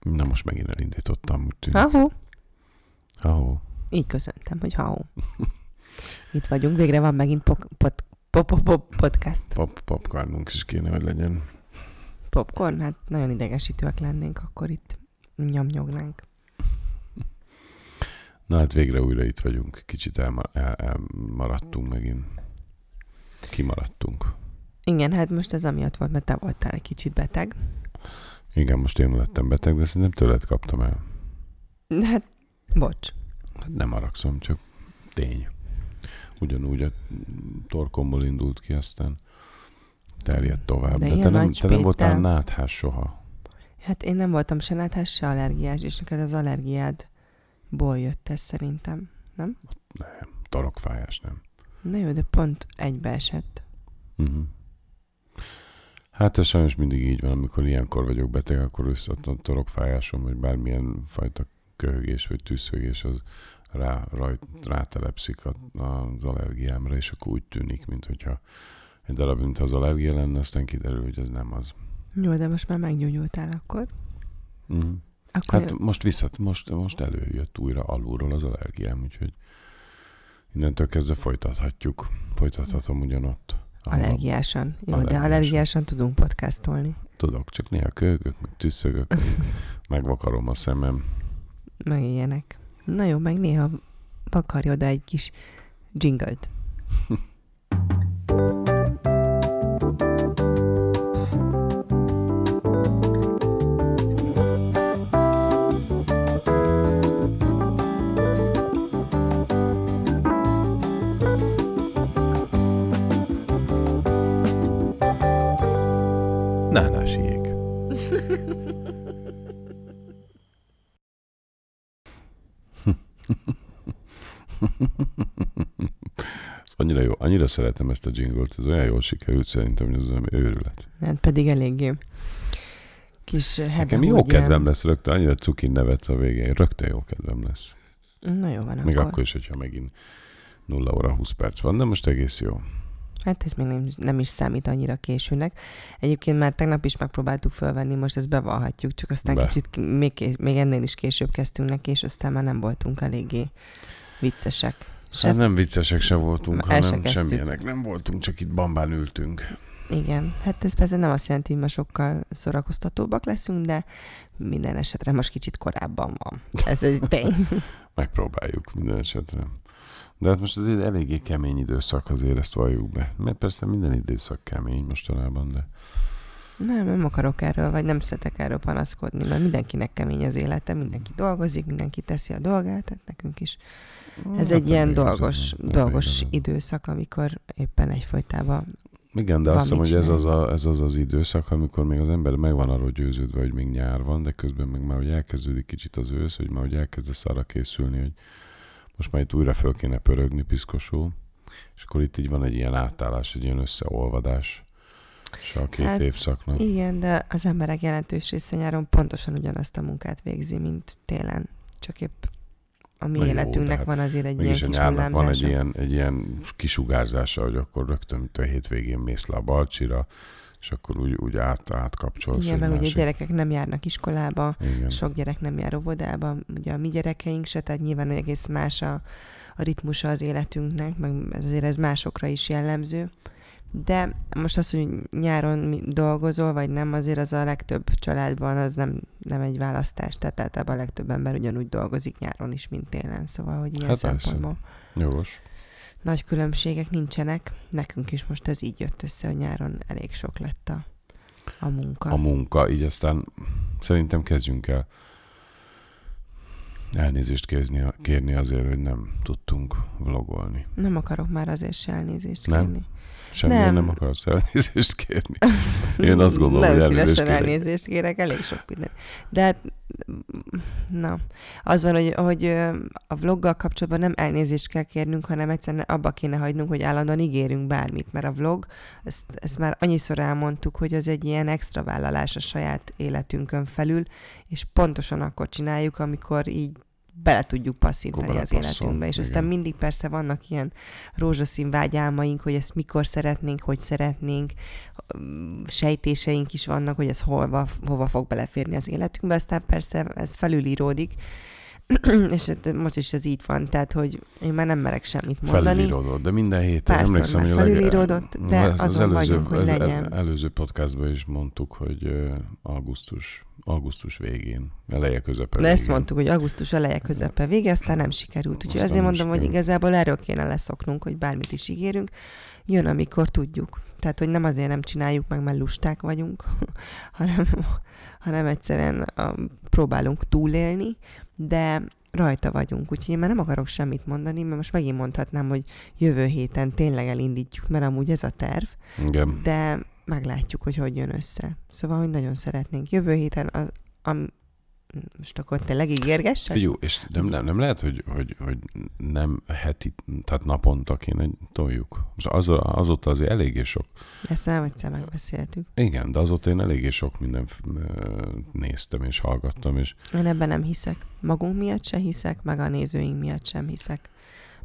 Na most megint elindítottam, úgy tűnik. Ahó, Ahó. így köszöntem, hogy ahó. Itt vagyunk, végre van megint pok, pot, pop, pop, pop, podcast. Pop, popcornunk is kéne, hogy legyen. Popcorn, hát nagyon idegesítőek lennénk, akkor itt nyomnyognánk. Na hát végre újra itt vagyunk. Kicsit elma- el- elmaradtunk megint. Kimaradtunk. Igen, hát most ez amiatt volt, mert te voltál egy kicsit beteg. Igen, most én lettem beteg, de szerintem tőled kaptam el. Hát, bocs. Hát nem haragszom, csak tény. Ugyanúgy a torkomból indult ki, aztán terjedt tovább. De De, te, nem, te nem voltál náthás soha. Hát én nem voltam se náthás, se allergiás, és neked az allergiádból jött ez szerintem. Nem, torokfájás nem. Na jó, de pont egybeesett. Uh-huh. Hát ez sajnos mindig így van, amikor ilyenkor vagyok beteg, akkor a torokfájásom, vagy bármilyen fajta köhögés vagy tűzhögés az rá, rajt, rátelepszik a, az allergiámra, és akkor úgy tűnik, mint hogyha egy darab, mint az allergia lenne, aztán kiderül, hogy ez nem az. Jó, de most már meggyógyultál akkor. Uh-huh. Akkor Hát most visszat, most, most előjött újra alulról az allergiám, úgyhogy innentől kezdve folytathatjuk. Folytathatom ugyanott. Ahol- allergiásan. Jó, de allergiásan. allergiásan tudunk podcastolni. Tudok, csak néha köhögök, meg tüsszögök, meg megvakarom a szemem. Meg ilyenek. Na jó, meg néha vakarj oda egy kis jinglet. szeretem ezt a jinglet, ez olyan jól sikerült szerintem, hogy ez olyan őrület. Hát pedig eléggé kis hebe Nekem jó kedvem lesz rögtön, annyira cukin nevetsz a végén, rögtön jó kedvem lesz. Na jó van Még akkor. akkor is, hogyha megint 0 óra 20 perc van, de most egész jó. Hát ez még nem, nem is számít annyira későnek. Egyébként már tegnap is megpróbáltuk fölvenni, most ezt bevallhatjuk, csak aztán Be. kicsit még, még ennél is később kezdtünk neki, és aztán már nem voltunk eléggé viccesek. Se, Hát nem viccesek se voltunk, El se hanem kezdtük. semmilyenek nem voltunk, csak itt bambán ültünk. Igen, hát ez persze nem azt jelenti, hogy ma sokkal szórakoztatóbbak leszünk, de minden esetre most kicsit korábban van. Ez egy tény. Megpróbáljuk minden esetre. De hát most azért eléggé kemény időszak, azért ezt valljuk be. Mert persze minden időszak kemény mostanában, de Nem, nem akarok erről, vagy nem szeretek erről panaszkodni, mert mindenkinek kemény az élete, mindenki dolgozik, mindenki teszi a dolgát, tehát nekünk is. Ez Hát egy ilyen dolgos, ebben dolgos időszak, amikor éppen egyfolytában Igen, de van azt hiszem, hogy ez az, a, ez az az időszak, amikor még az ember meg van arról győződve, hogy még nyár van, de közben meg már hogy elkezdődik kicsit az ősz, hogy már hogy elkezdesz arra készülni, hogy most már itt újra föl kéne pörögni piszkosul, és akkor itt így van egy ilyen átállás, egy ilyen összeolvadás és a két Hát, évszaknak. Igen, de az emberek jelentős része nyáron pontosan ugyanazt a munkát végzi, mint télen. Csak épp a mi Na jó, életünknek hát van azért egy ilyen kis nyárnak van egy hullámzása. ilyen, egy ilyen kisugárzása, hogy akkor rögtön mint a hétvégén mész le a Balcsira, és akkor úgy, úgy át, átkapcsolsz Igen, egy meg ugye másik. gyerekek nem járnak iskolába, Igen. sok gyerek nem jár óvodába, ugye a mi gyerekeink se, tehát nyilván egész más a, a ritmusa az életünknek, meg azért ez másokra is jellemző. De most az, hogy nyáron dolgozol, vagy nem, azért az a legtöbb családban az nem, nem egy választás. Tehát általában a legtöbb ember ugyanúgy dolgozik nyáron is, mint télen. Szóval, hogy ilyen Hát szempontból Jogos. nagy különbségek nincsenek. Nekünk is most ez így jött össze, hogy nyáron elég sok lett a, a munka. A munka, így aztán szerintem kezdjünk el elnézést kérni, kérni azért, hogy nem tudtunk vlogolni. Nem akarok már azért se elnézést Nem? kérni. Semmilyen nem, Nem. nem akarsz elnézést kérni. Én azt gondolom, Nem hogy elnézést szívesen kérek. elnézést kérek, elég sok minden. De hát, na, az van, hogy, hogy a vloggal kapcsolatban nem elnézést kell kérnünk, hanem egyszerűen abba kéne hagynunk, hogy állandóan ígérünk bármit, mert a vlog, ezt, ezt már annyiszor elmondtuk, hogy az egy ilyen extra vállalás a saját életünkön felül, és pontosan akkor csináljuk, amikor így bele tudjuk passzintani az életünkbe. És igen. aztán mindig persze vannak ilyen rózsaszín vágyálmaink, hogy ezt mikor szeretnénk, hogy szeretnénk, sejtéseink is vannak, hogy ez hova, hova fog beleférni az életünkbe, aztán persze ez felülíródik, és ez- most is ez így van, tehát, hogy én már nem merek semmit mondani. Felülíródott, de minden héten Párszor emlékszem, hogy a leg- felülíródott, de az azon előző, vagyunk, hogy az legyen. előző podcastban is mondtuk, hogy augusztus, augusztus végén, eleje közepe De végén. ezt mondtuk, hogy augusztus eleje közepe vége, aztán nem sikerült. Úgyhogy Aztán azért mondom, hogy sikerült. igazából erről kéne leszoknunk, hogy bármit is ígérünk, jön, amikor tudjuk. Tehát, hogy nem azért nem csináljuk meg, mert lusták vagyunk, hanem, hanem egyszerűen próbálunk túlélni, de rajta vagyunk. Úgyhogy én már nem akarok semmit mondani, mert most megint mondhatnám, hogy jövő héten tényleg elindítjuk, mert amúgy ez a terv, Igen. de meglátjuk, hogy hogy jön össze. Szóval, hogy nagyon szeretnénk. Jövő héten, az, am, most akkor tényleg ígérgessek? Figyú, és nem, nem, nem lehet, hogy, hogy, hogy nem heti, tehát naponta kéne toljuk. Most az, azóta azért eléggé sok. Ezt már egyszer megbeszéltük. Igen, de azóta én eléggé sok mindent néztem és hallgattam, és Én ebben nem hiszek. Magunk miatt se hiszek, meg a nézőink miatt sem hiszek.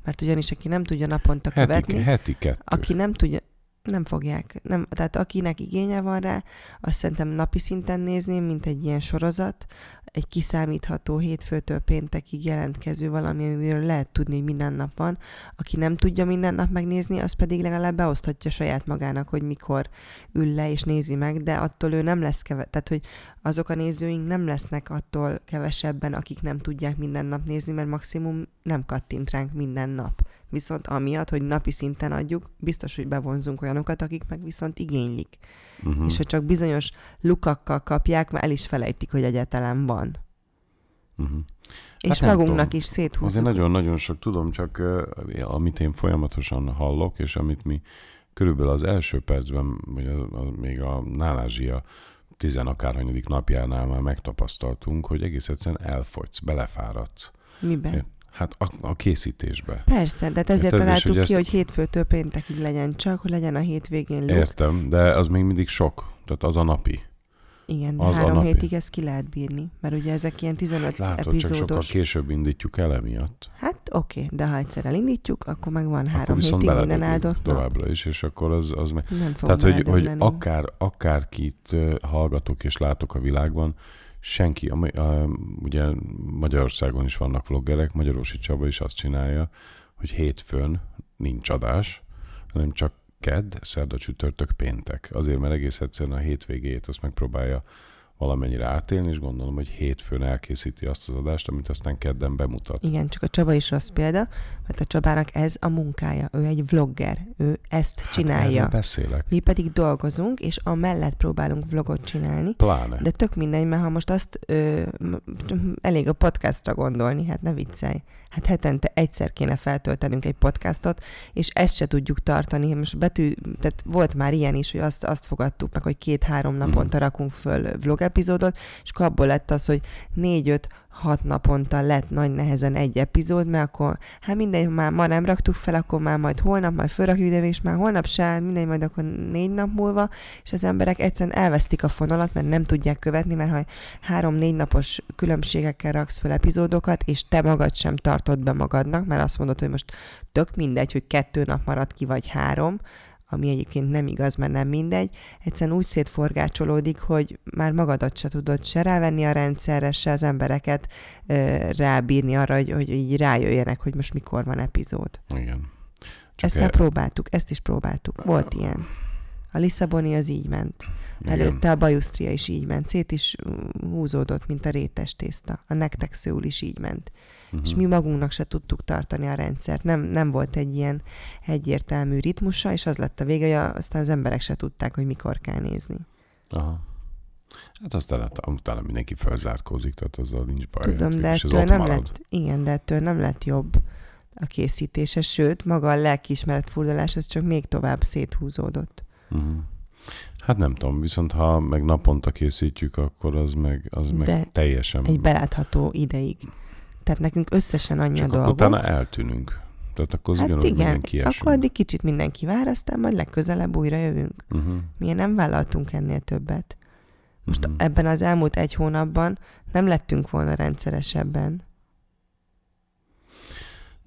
Mert ugyanis, aki nem tudja naponta heti, követni, heti kettő. aki nem tudja, nem fogják. Nem, tehát akinek igénye van rá, azt szerintem napi szinten nézni, mint egy ilyen sorozat, egy kiszámítható hétfőtől péntekig jelentkező valami, amiről lehet tudni, hogy minden nap van. Aki nem tudja minden nap megnézni, az pedig legalább beoszthatja saját magának, hogy mikor ül le és nézi meg, de attól ő nem lesz keve, tehát hogy azok a nézőink nem lesznek attól kevesebben, akik nem tudják minden nap nézni, mert maximum nem kattint ránk minden nap. Viszont amiatt, hogy napi szinten adjuk, biztos, hogy bevonzunk olyanokat, akik meg viszont igénylik. Uh-huh. És hogy csak bizonyos lukakkal kapják, mert el is felejtik, hogy egyáltalán van. Uh-huh. És nem magunknak tudom. is széthúzzuk. Azért nagyon-nagyon sok tudom, csak amit én folyamatosan hallok, és amit mi körülbelül az első percben, vagy a, a, még a Nálázsia tizenakárhanyadik napjánál már megtapasztaltunk, hogy egész egyszerűen elfogysz, belefáradsz. Miben? Hát a, a készítésbe. Persze, de hát ezért Érted? És találtuk hogy ki, ezt- hogy hétfőtől péntekig legyen csak, hogy legyen a hétvégén luk. Értem, de az még mindig sok. Tehát az a napi. Igen, de Az három hétig ezt ki lehet bírni, mert ugye ezek ilyen 15 Látod, csak sokkal epizódos. később indítjuk el emiatt. Hát oké, de ha egyszer elindítjuk, akkor meg van három akkor viszont hétig minden áldott továbbra is, és akkor az, az meg... Nem Tehát, hogy, hogy akár, akárkit hallgatok és látok a világban, senki, a, a, ugye Magyarországon is vannak vloggerek, Magyarósi Csaba is azt csinálja, hogy hétfőn nincs adás, hanem csak kedd, szerda, csütörtök, péntek. Azért, mert egész egyszerűen a hétvégét azt megpróbálja valamennyire átélni, és gondolom, hogy hétfőn elkészíti azt az adást, amit aztán kedden bemutat. Igen, csak a Csaba is rossz példa, mert a Csabának ez a munkája. Ő egy vlogger, ő ezt Hát csinálja. beszélek. Mi pedig dolgozunk, és amellett próbálunk vlogot csinálni, Pláne. de tök mindegy, mert ha most azt ö, elég a podcastra gondolni, hát ne viccelj. Hát hetente egyszer kéne feltöltenünk egy podcastot, és ezt se tudjuk tartani. Most betű, tehát volt már ilyen is, hogy azt, azt fogadtuk meg, hogy két-három naponta rakunk föl vlog epizódot, és akkor abból lett az, hogy négy-öt hat naponta lett nagy nehezen egy epizód, mert akkor, hát mindegy, már ma nem raktuk fel, akkor már majd holnap, majd fölrakjuk, de és már holnap se, mindegy, majd akkor négy nap múlva, és az emberek egyszerűen elvesztik a fonalat, mert nem tudják követni, mert ha három-négy napos különbségekkel raksz fel epizódokat, és te magad sem tartod be magadnak, mert azt mondod, hogy most tök mindegy, hogy kettő nap marad ki, vagy három, ami egyébként nem igaz, mert nem mindegy, egyszerűen úgy szétforgácsolódik, hogy már magadat se tudod se rávenni a rendszerre, se az embereket ö, rábírni arra, hogy, hogy így rájöjjenek, hogy most mikor van epizód. Igen. Csak ezt e- már próbáltuk, ezt is próbáltuk. Volt ilyen. A Lisszaboni az így ment. igen. Előtte a Bajusztria is így ment. Szét is húzódott, mint a rétes tészta. A nektek szőul is így ment. Mhm. És mi magunknak se tudtuk tartani a rendszert. Nem, nem volt egy ilyen egyértelmű ritmusa, és az lett a vége, hogy aztán az emberek se tudták, hogy mikor kell nézni. Aha. Hát aztán utána mindenki felzárkózik, tehát azzal nincs baj. Tudom, hát de ettől nem marad. lett, igen, de ettől nem lett jobb a készítése, sőt, maga a lelkiismeret furdalás, ez csak még tovább széthúzódott. Uh-huh. Hát nem tudom, viszont ha meg naponta készítjük, akkor az meg, az meg De teljesen... Egy belátható ideig. Tehát nekünk összesen annyi Csak a dolgunk. utána eltűnünk. Tehát akkor az Hát ugyanúgy igen, minden kiesünk. akkor addig kicsit mindenki vár, aztán majd legközelebb újra jövünk. Uh-huh. Mi nem vállaltunk ennél többet. Most uh-huh. ebben az elmúlt egy hónapban nem lettünk volna rendszeresebben.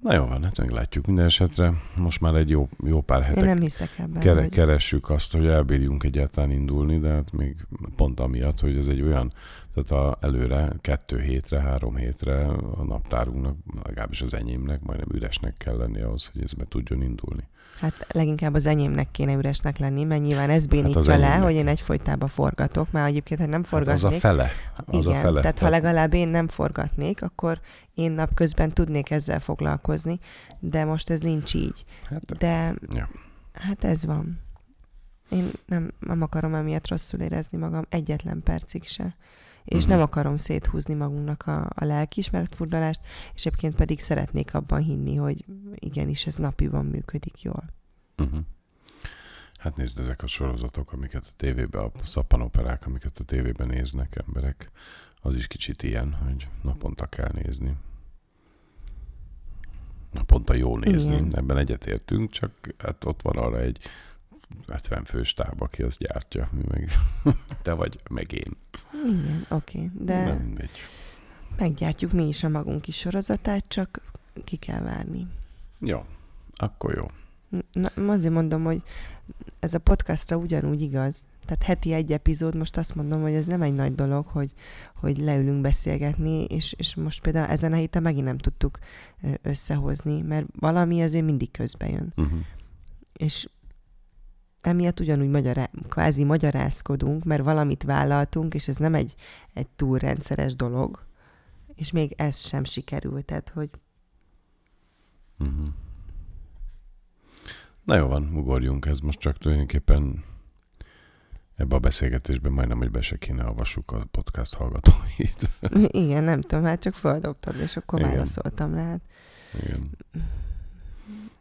Na jó van, hát meglátjuk minden esetre. Most már egy jó, jó pár Én hete nem hiszek ebben. kere, hogy... keressük azt, hogy elbírjunk egyáltalán indulni, de hát még pont amiatt, hogy ez egy olyan, tehát a, előre kettő hétre, három hétre a naptárunknak, legalábbis az enyémnek majdnem üresnek kell lenni ahhoz, hogy ez be tudjon indulni. Hát leginkább az enyémnek kéne üresnek lenni, mert nyilván ez bénítja Hát le, enyémnek. hogy én egyfolytában forgatok, már egyébként, ha nem Hát az a forgatnék, fele. Az igen, a fele. tehát ha legalább én nem forgatnék, akkor én napközben tudnék ezzel foglalkozni, de most ez nincs így. hát, De Ja. hát ez van. Én nem, nem akarom emiatt rosszul érezni magam egyetlen percig se. És Mhm. nem akarom széthúzni magunknak a, a lelkiismeretfurdalást, és egyébként pedig szeretnék abban hinni, hogy igenis ez napiban működik jól. Uh-huh. Hát nézd, ezek a sorozatok, amiket a tévében, a szappanoperák, amiket a tévében néznek emberek, az is kicsit ilyen, hogy naponta kell nézni. Naponta jó nézni, Igen. ebben egyetértünk, csak hát ott van arra egy 50 fős táb, aki azt gyártja, mi meg te vagy, meg én. Igen, oké, okay. de Nem mindegy. meggyártjuk mi is a magunk kis sorozatát, csak ki kell várni. Jó, akkor jó. Na, azért mondom, hogy ez a podcastra ugyanúgy igaz. Tehát heti egy epizód, most azt mondom, hogy ez nem egy nagy dolog, hogy, hogy leülünk beszélgetni, és, és most például ezen a héten megint nem tudtuk összehozni, mert valami azért mindig közbe jön. Uh-huh. És emiatt ugyanúgy magyará, kvázi magyarázkodunk, mert valamit vállaltunk, és ez nem egy, egy túl rendszeres dolog, és még ez sem sikerült, tehát hogy Uh-huh. Na jó van, ugorjunk. Ez most csak tulajdonképpen ebbe a beszélgetésben majdnem, hogy be se kéne a podcast hallgatóit. igen, nem tudom, hát csak feldobtad, és akkor Igen. válaszoltam rá. Hát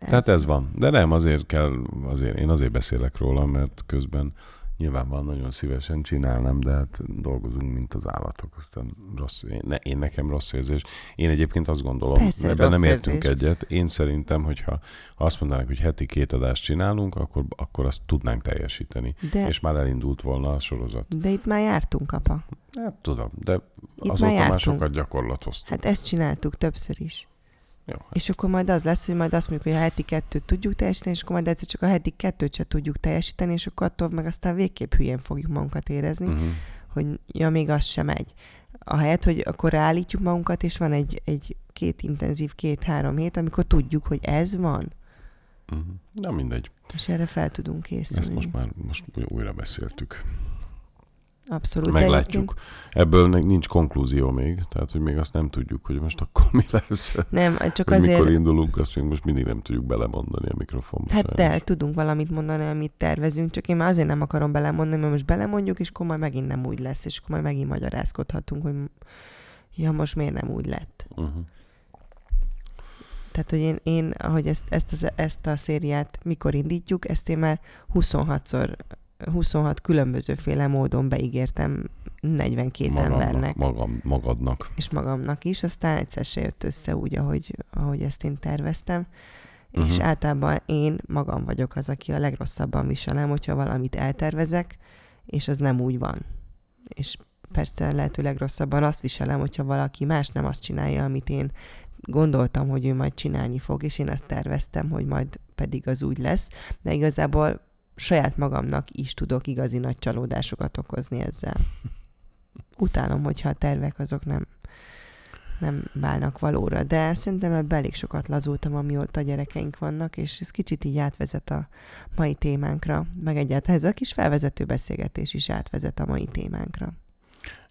Tehát ez van. De nem, azért kell, azért, én azért beszélek róla, mert közben nyilván van nagyon szívesen csinálnám, de hát dolgozunk, mint az állatok. Aztán rossz, én, ne, én nekem rossz érzés. Én egyébként azt gondolom, Persze, ebben nem értünk érzés. egyet. Én szerintem, hogyha azt mondanák, hogy heti két adást csinálunk, akkor, akkor azt tudnánk teljesíteni. De, És már elindult volna a sorozat. de itt már jártunk, apa. Hát tudom, de Itt azóta már már jártunk. sokat gyakorlatoztunk. Hát ezt csináltuk többször is. Jó, És akkor majd az lesz, hogy majd azt mondjuk, hogy a heti kettőt tudjuk teljesíteni, és akkor majd egyszer csak a heti kettőt se tudjuk teljesíteni, és akkor attól meg aztán végképp hülyén fogjuk magunkat érezni, uh-huh. hogy ja, még az sem megy. Ahelyett, hogy akkor ráállítjuk magunkat, és van egy, egy két intenzív, két-három hét, amikor tudjuk, hogy ez van, Uh-huh. Na mindegy. és erre fel tudunk készülni. Ezt most már most újra beszéltük. Abszolút. Meglátjuk. Ebből még nincs konklúzió még, tehát hogy még azt nem tudjuk, hogy most akkor mi lesz. Nem, csak Hogy azért... mikor indulunk, azt még most mindig nem tudjuk belemondani a mikrofonba. Hát de, tudunk valamit mondani, amit tervezünk, csak én már azért nem akarom belemondani, mert most belemondjuk, és akkor majd megint nem úgy lesz, és akkor majd megint magyarázkodhatunk, hogy ja, most miért nem úgy lett. Uh-huh. Tehát, hogy én, én ahogy ezt, ezt, az, ezt a szériát mikor indítjuk, ezt én már 26-szor, 26 különbözőféle módon beígértem 42 Magamnak, embernek, magam, magadnak. és magamnak is, aztán egyszer se jött össze úgy, ahogy, ahogy ezt én terveztem. Uh-huh. És Mhm. általában én magam vagyok az, aki a legrosszabban viselem, hogyha valamit eltervezek, és az nem úgy van. És persze lehetőleg rosszabban azt viselem, hogyha valaki más nem azt csinálja, amit én gondoltam, hogy ő majd csinálni fog, és én azt terveztem, hogy majd pedig az úgy lesz, de igazából saját magamnak is tudok igazi nagy csalódásokat okozni ezzel. Utálom, hogyha a tervek azok nem, nem válnak valóra, de szerintem ebben elég sokat lazultam, amióta gyerekeink vannak, és ez kicsit így átvezet a mai témánkra, meg egyáltalán ez a kis felvezető beszélgetés is átvezet a mai témánkra.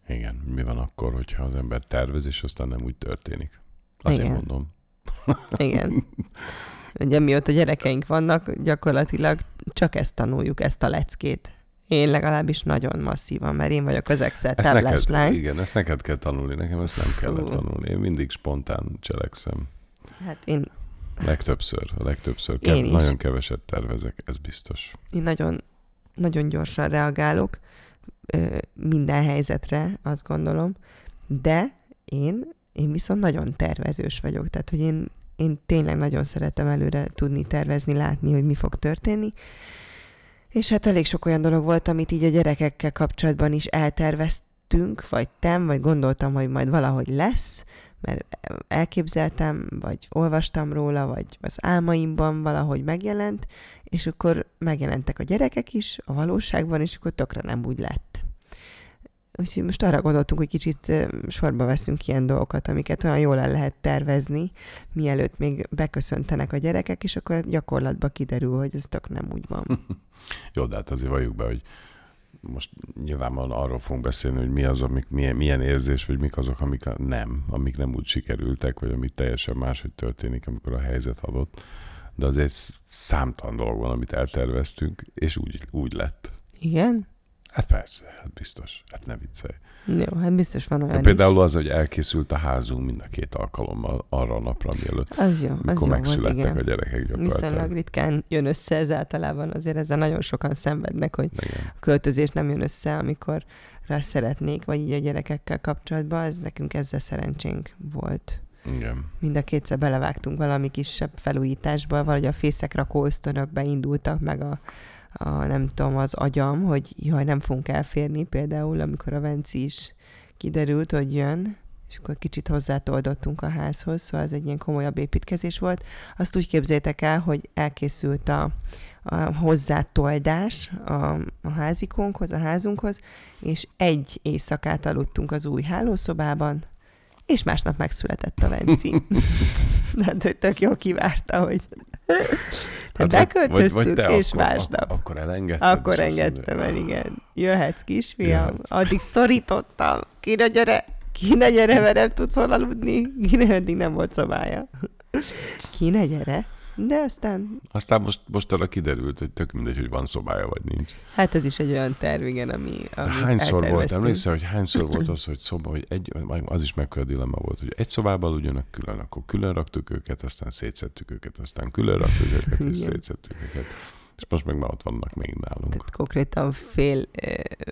Igen, mi van akkor, hogyha az ember tervez, és aztán nem úgy történik? Azt én Igen. mondom. Igen. Ugye mióta gyerekeink vannak, gyakorlatilag csak ezt tanuljuk, ezt a leckét. Én legalábbis nagyon masszívan, mert én vagyok az Excel táblás neked, lány. igen, ezt neked kell tanulni, nekem ezt nem kellett tanulni. Én mindig spontán cselekszem. Hát én, Legtöbbször, a legtöbbször. Én Kev- is. nagyon keveset tervezek, ez biztos. én nagyon, nagyon gyorsan reagálok minden helyzetre, azt gondolom, de én, én viszont nagyon tervezős vagyok, tehát hogy én, én tényleg nagyon szeretem előre tudni tervezni, látni, hogy mi fog történni, és hát elég sok olyan dolog volt, amit így a gyerekekkel kapcsolatban is elterveztünk, vagy tem, vagy gondoltam, hogy majd valahogy lesz, mert elképzeltem, vagy olvastam róla, vagy az álmaimban valahogy megjelent, és akkor megjelentek a gyerekek is a valóságban, és akkor tökre nem úgy lett. Úgyhogy most arra gondoltunk, hogy kicsit sorba veszünk ilyen dolgokat, amiket olyan jól el lehet tervezni, mielőtt még beköszöntenek a gyerekek, és akkor gyakorlatban kiderül, hogy ez tök nem úgy van. Jó, de hát azért valljuk be, hogy most nyilvánvalóan arról fogunk beszélni, hogy mi az, amik, milyen, milyen érzés, vagy mik azok, amik nem, amik nem úgy sikerültek, vagy amik teljesen máshogy történik, amikor a helyzet adott. De azért számtalan dolog van, amit elterveztünk, és úgy, úgy lett. Igen? Hát persze, hát biztos. Hát ne viccelj. Jó, hát biztos van olyan hát Például is. az, hogy elkészült a házunk mind a két alkalommal arra a napra, mielőtt. Az jó, az jó megszülettek volt, igen. a gyerekek gyakorlatilag. Viszonylag ritkán jön össze ez általában, azért ezzel nagyon sokan szenvednek, hogy igen. a költözés nem jön össze, amikor rá szeretnék, vagy így a gyerekekkel kapcsolatban, ez nekünk ezzel szerencsénk volt. Igen. Mind a kétszer belevágtunk valami kisebb felújításba, vagy a fészek rakó ösztönökbe indultak meg a a, nem tudom, az agyam, hogy jaj, nem fogunk elférni, például amikor a Venci is kiderült, hogy jön, és akkor kicsit hozzátoldottunk a házhoz, szóval ez egy ilyen komolyabb építkezés volt. Azt úgy képzétek el, hogy elkészült a, a hozzátoldás a, a házikónkhoz, a házunkhoz, és egy éjszakát aludtunk az új hálószobában, és másnap megszületett a Venci. De hát, tök jó kivárta, hogy hát beköltöztük, vagy, vagy és akkor, másnap. Akkor elengedtem. Akkor engedtem el, igen. Jöhetsz, kisfiam. Jöhetsz. Addig szorítottam. Ki ne gyere, ki ne gyere, mert nem tudsz hol aludni. Ki ne, eddig nem volt szobája. Ki ne gyere. De aztán... Aztán most, most arra kiderült, hogy tök mindegy, hogy van szobája, vagy nincs. Hát ez is egy olyan terv, igen, ami, Hányszor volt, emlékszel, hogy hányszor volt az, hogy szoba, hogy egy, az is mekkora dilemma volt, hogy egy szobában aludjanak külön, akkor külön raktuk őket, aztán szétszettük őket, aztán külön raktuk őket, és szétszettük őket. És most meg már ott vannak még nálunk. Tehát konkrétan fél...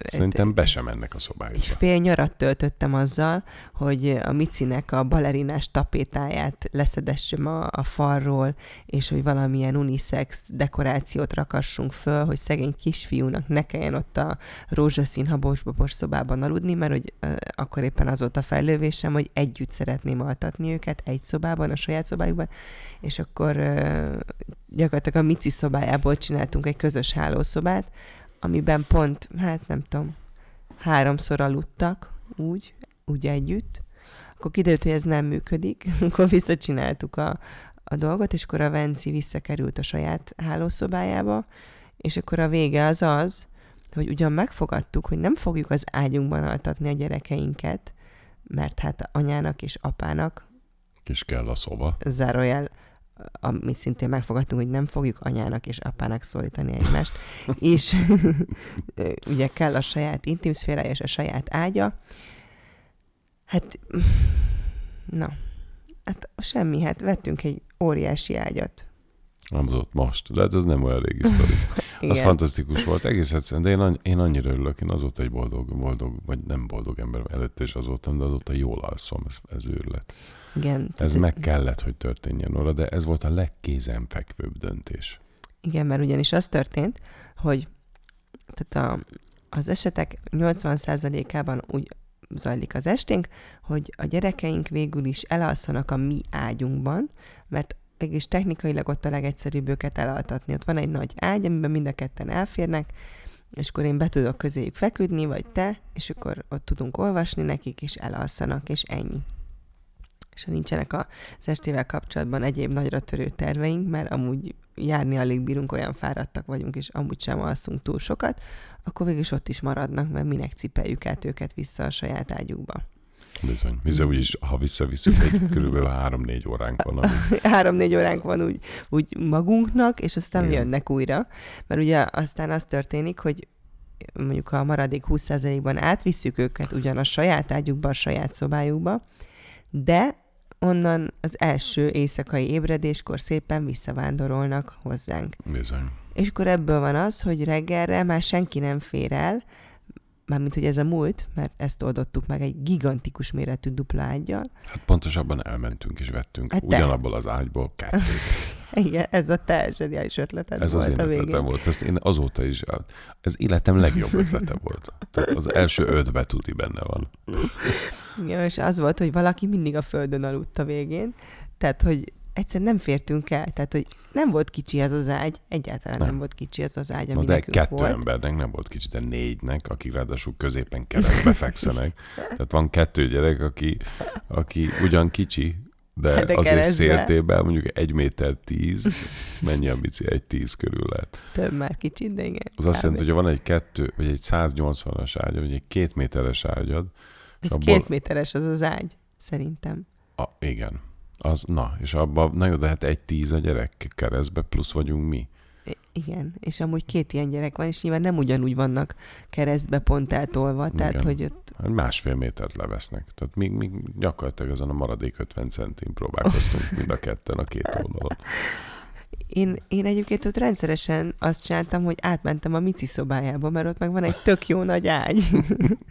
Szerintem be sem mennek a szobájukba. Fél nyarat töltöttem azzal, hogy a Micinek a balerinás tapétáját leszedessem a, a falról, és hogy valamilyen unisex dekorációt rakassunk föl, hogy szegény kisfiúnak ne kelljen ott a rózsaszín habos szobában aludni, mert hogy akkor éppen az volt a fejlővésem, hogy együtt szeretném altatni őket egy szobában, a saját szobájukban, és akkor gyakorlatilag a Mici szobájából csináltunk egy közös hálószobát, amiben pont, hát nem tudom, háromszor aludtak úgy, úgy együtt. Akkor kiderült, hogy ez nem működik, akkor visszacsináltuk a, a dolgot, és akkor a Venci visszakerült a saját hálószobájába, és akkor a vége az az, hogy ugyan megfogadtuk, hogy nem fogjuk az ágyunkban altatni a gyerekeinket, mert hát anyának és apának és kell a szoba. Zárójel amit szintén megfogadtunk, hogy nem fogjuk anyának és apának szólítani egymást, és ugye kell a saját intim szférája és a saját ágya. Hát, na, hát semmi, hát vettünk egy óriási ágyat. Nem az ott most, de hát ez nem olyan régi sztori. az fantasztikus volt, egész egyszerűen, de én, annyi, én annyira örülök, én azóta egy boldog, boldog, vagy nem boldog ember előtte is az voltam, de azóta jól alszom, ez, ez őrület. Igen. Ez meg kellett, hogy történjen óra, de ez volt a legkézenfekvőbb döntés. Igen, mert ugyanis az történt, hogy tehát a, az esetek 80%-ában úgy zajlik az esténk, hogy a gyerekeink végül is elalszanak a mi ágyunkban, mert mégis technikailag ott a legegyszerűbb őket elaltatni. Ott van egy nagy ágy, amiben mind a ketten elférnek, és akkor én be tudok közéjük feküdni, vagy te, és akkor ott tudunk olvasni nekik, és elalszanak, és ennyi és ha nincsenek az estével kapcsolatban egyéb nagyra törő terveink, mert amúgy járni alig bírunk, olyan fáradtak vagyunk, és amúgy sem alszunk túl sokat, akkor végül is ott is maradnak, mert minek cipeljük át őket vissza a saját ágyukba. Bizony. Bizony, úgyis, ha visszaviszünk, egy körülbelül három-négy óránk van. három-négy óránk van úgy, úgy magunknak, és aztán Igen. jönnek újra. Mert ugye aztán az történik, hogy mondjuk a maradék 20%-ban átvisszük őket ugyan a saját ágyukba, a saját szobájukba, de onnan az első éjszakai ébredéskor szépen visszavándorolnak hozzánk. Bizony. És akkor ebből van az, hogy reggelre már senki nem fér el, mármint, hogy ez a múlt, mert ezt oldottuk meg egy gigantikus méretű dupla ágyjal. Hát pontosabban elmentünk és vettünk hát ugyanabból az ágyból kettőt. Igen, ez a te zseniális ötleted ez volt az én a végén. ötletem volt. Ezt én azóta is, ez életem legjobb ötlete volt. Tehát az első öt betűti benne van. Igen, és az volt, hogy valaki mindig a földön aludt a végén, tehát, hogy egyszerűen nem fértünk el, tehát, hogy nem volt kicsi az az ágy, egyáltalán nem, nem volt kicsi az az ágy, ami Na, de nekünk kettő volt. embernek nem volt kicsi, de négynek, akik ráadásul középen keresztbe fekszenek. Tehát van kettő gyerek, aki, aki ugyan kicsi, de, Hát de azért keresztbe. széltében mondjuk egy méter tíz, mennyi a bici? Egy tíz körül lehet. Több már kicsi, de igen. Az azt jelenti, hogy ha van egy kettő, vagy egy 180-as ágyad, vagy egy két méteres ágyad, Ez abból- két méteres az az ágy, szerintem. a, igen, az, na, és abban, na jó, de hát egy tíz a gyerek keresztbe, plusz vagyunk mi. Igen, és amúgy két ilyen gyerek van, és nyilván nem ugyanúgy vannak keresztbe pont eltolva, tehát Igen. hogy ott Hát másfél métert levesznek. Tehát még, még gyakorlatilag azon a maradék 50 centin próbálkoztunk mind a ketten a két oldalon. én, én egyébként ott rendszeresen azt csináltam, hogy átmentem a Mici szobájába, mert ott meg van egy tök jó nagy ágy.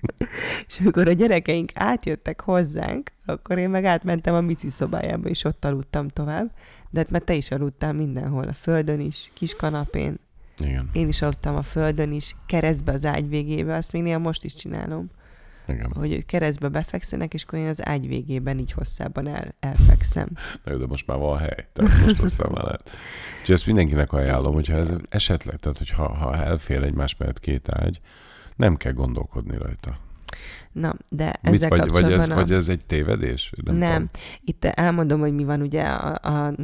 és amikor a gyerekeink átjöttek hozzánk, akkor én meg átmentem a Mici szobájába, és ott aludtam tovább. De hát mert te is aludtál mindenhol, a földön is, kis kanapén. Igen, Én is aludtam a földön is, keresztbe az ágy végébe, azt még néha most is csinálom. igen. hogy keresztbe befekszenek, és akkor én az ágy végében így hosszában el, elfekszem. Na jó, de most már van hely, tehát most aztán már lehet. Úgyhogy ezt mindenkinek ajánlom, hogyha ez esetleg, tehát hogyha ha elfér egymás mellett két ágy, nem kell gondolkodni rajta. Na, de Mit, ezzel vagy, vagy, kapcsolatban ez, a... vagy ez egy tévedés? Nem, nem. itt elmondom, hogy mi van ugye a, a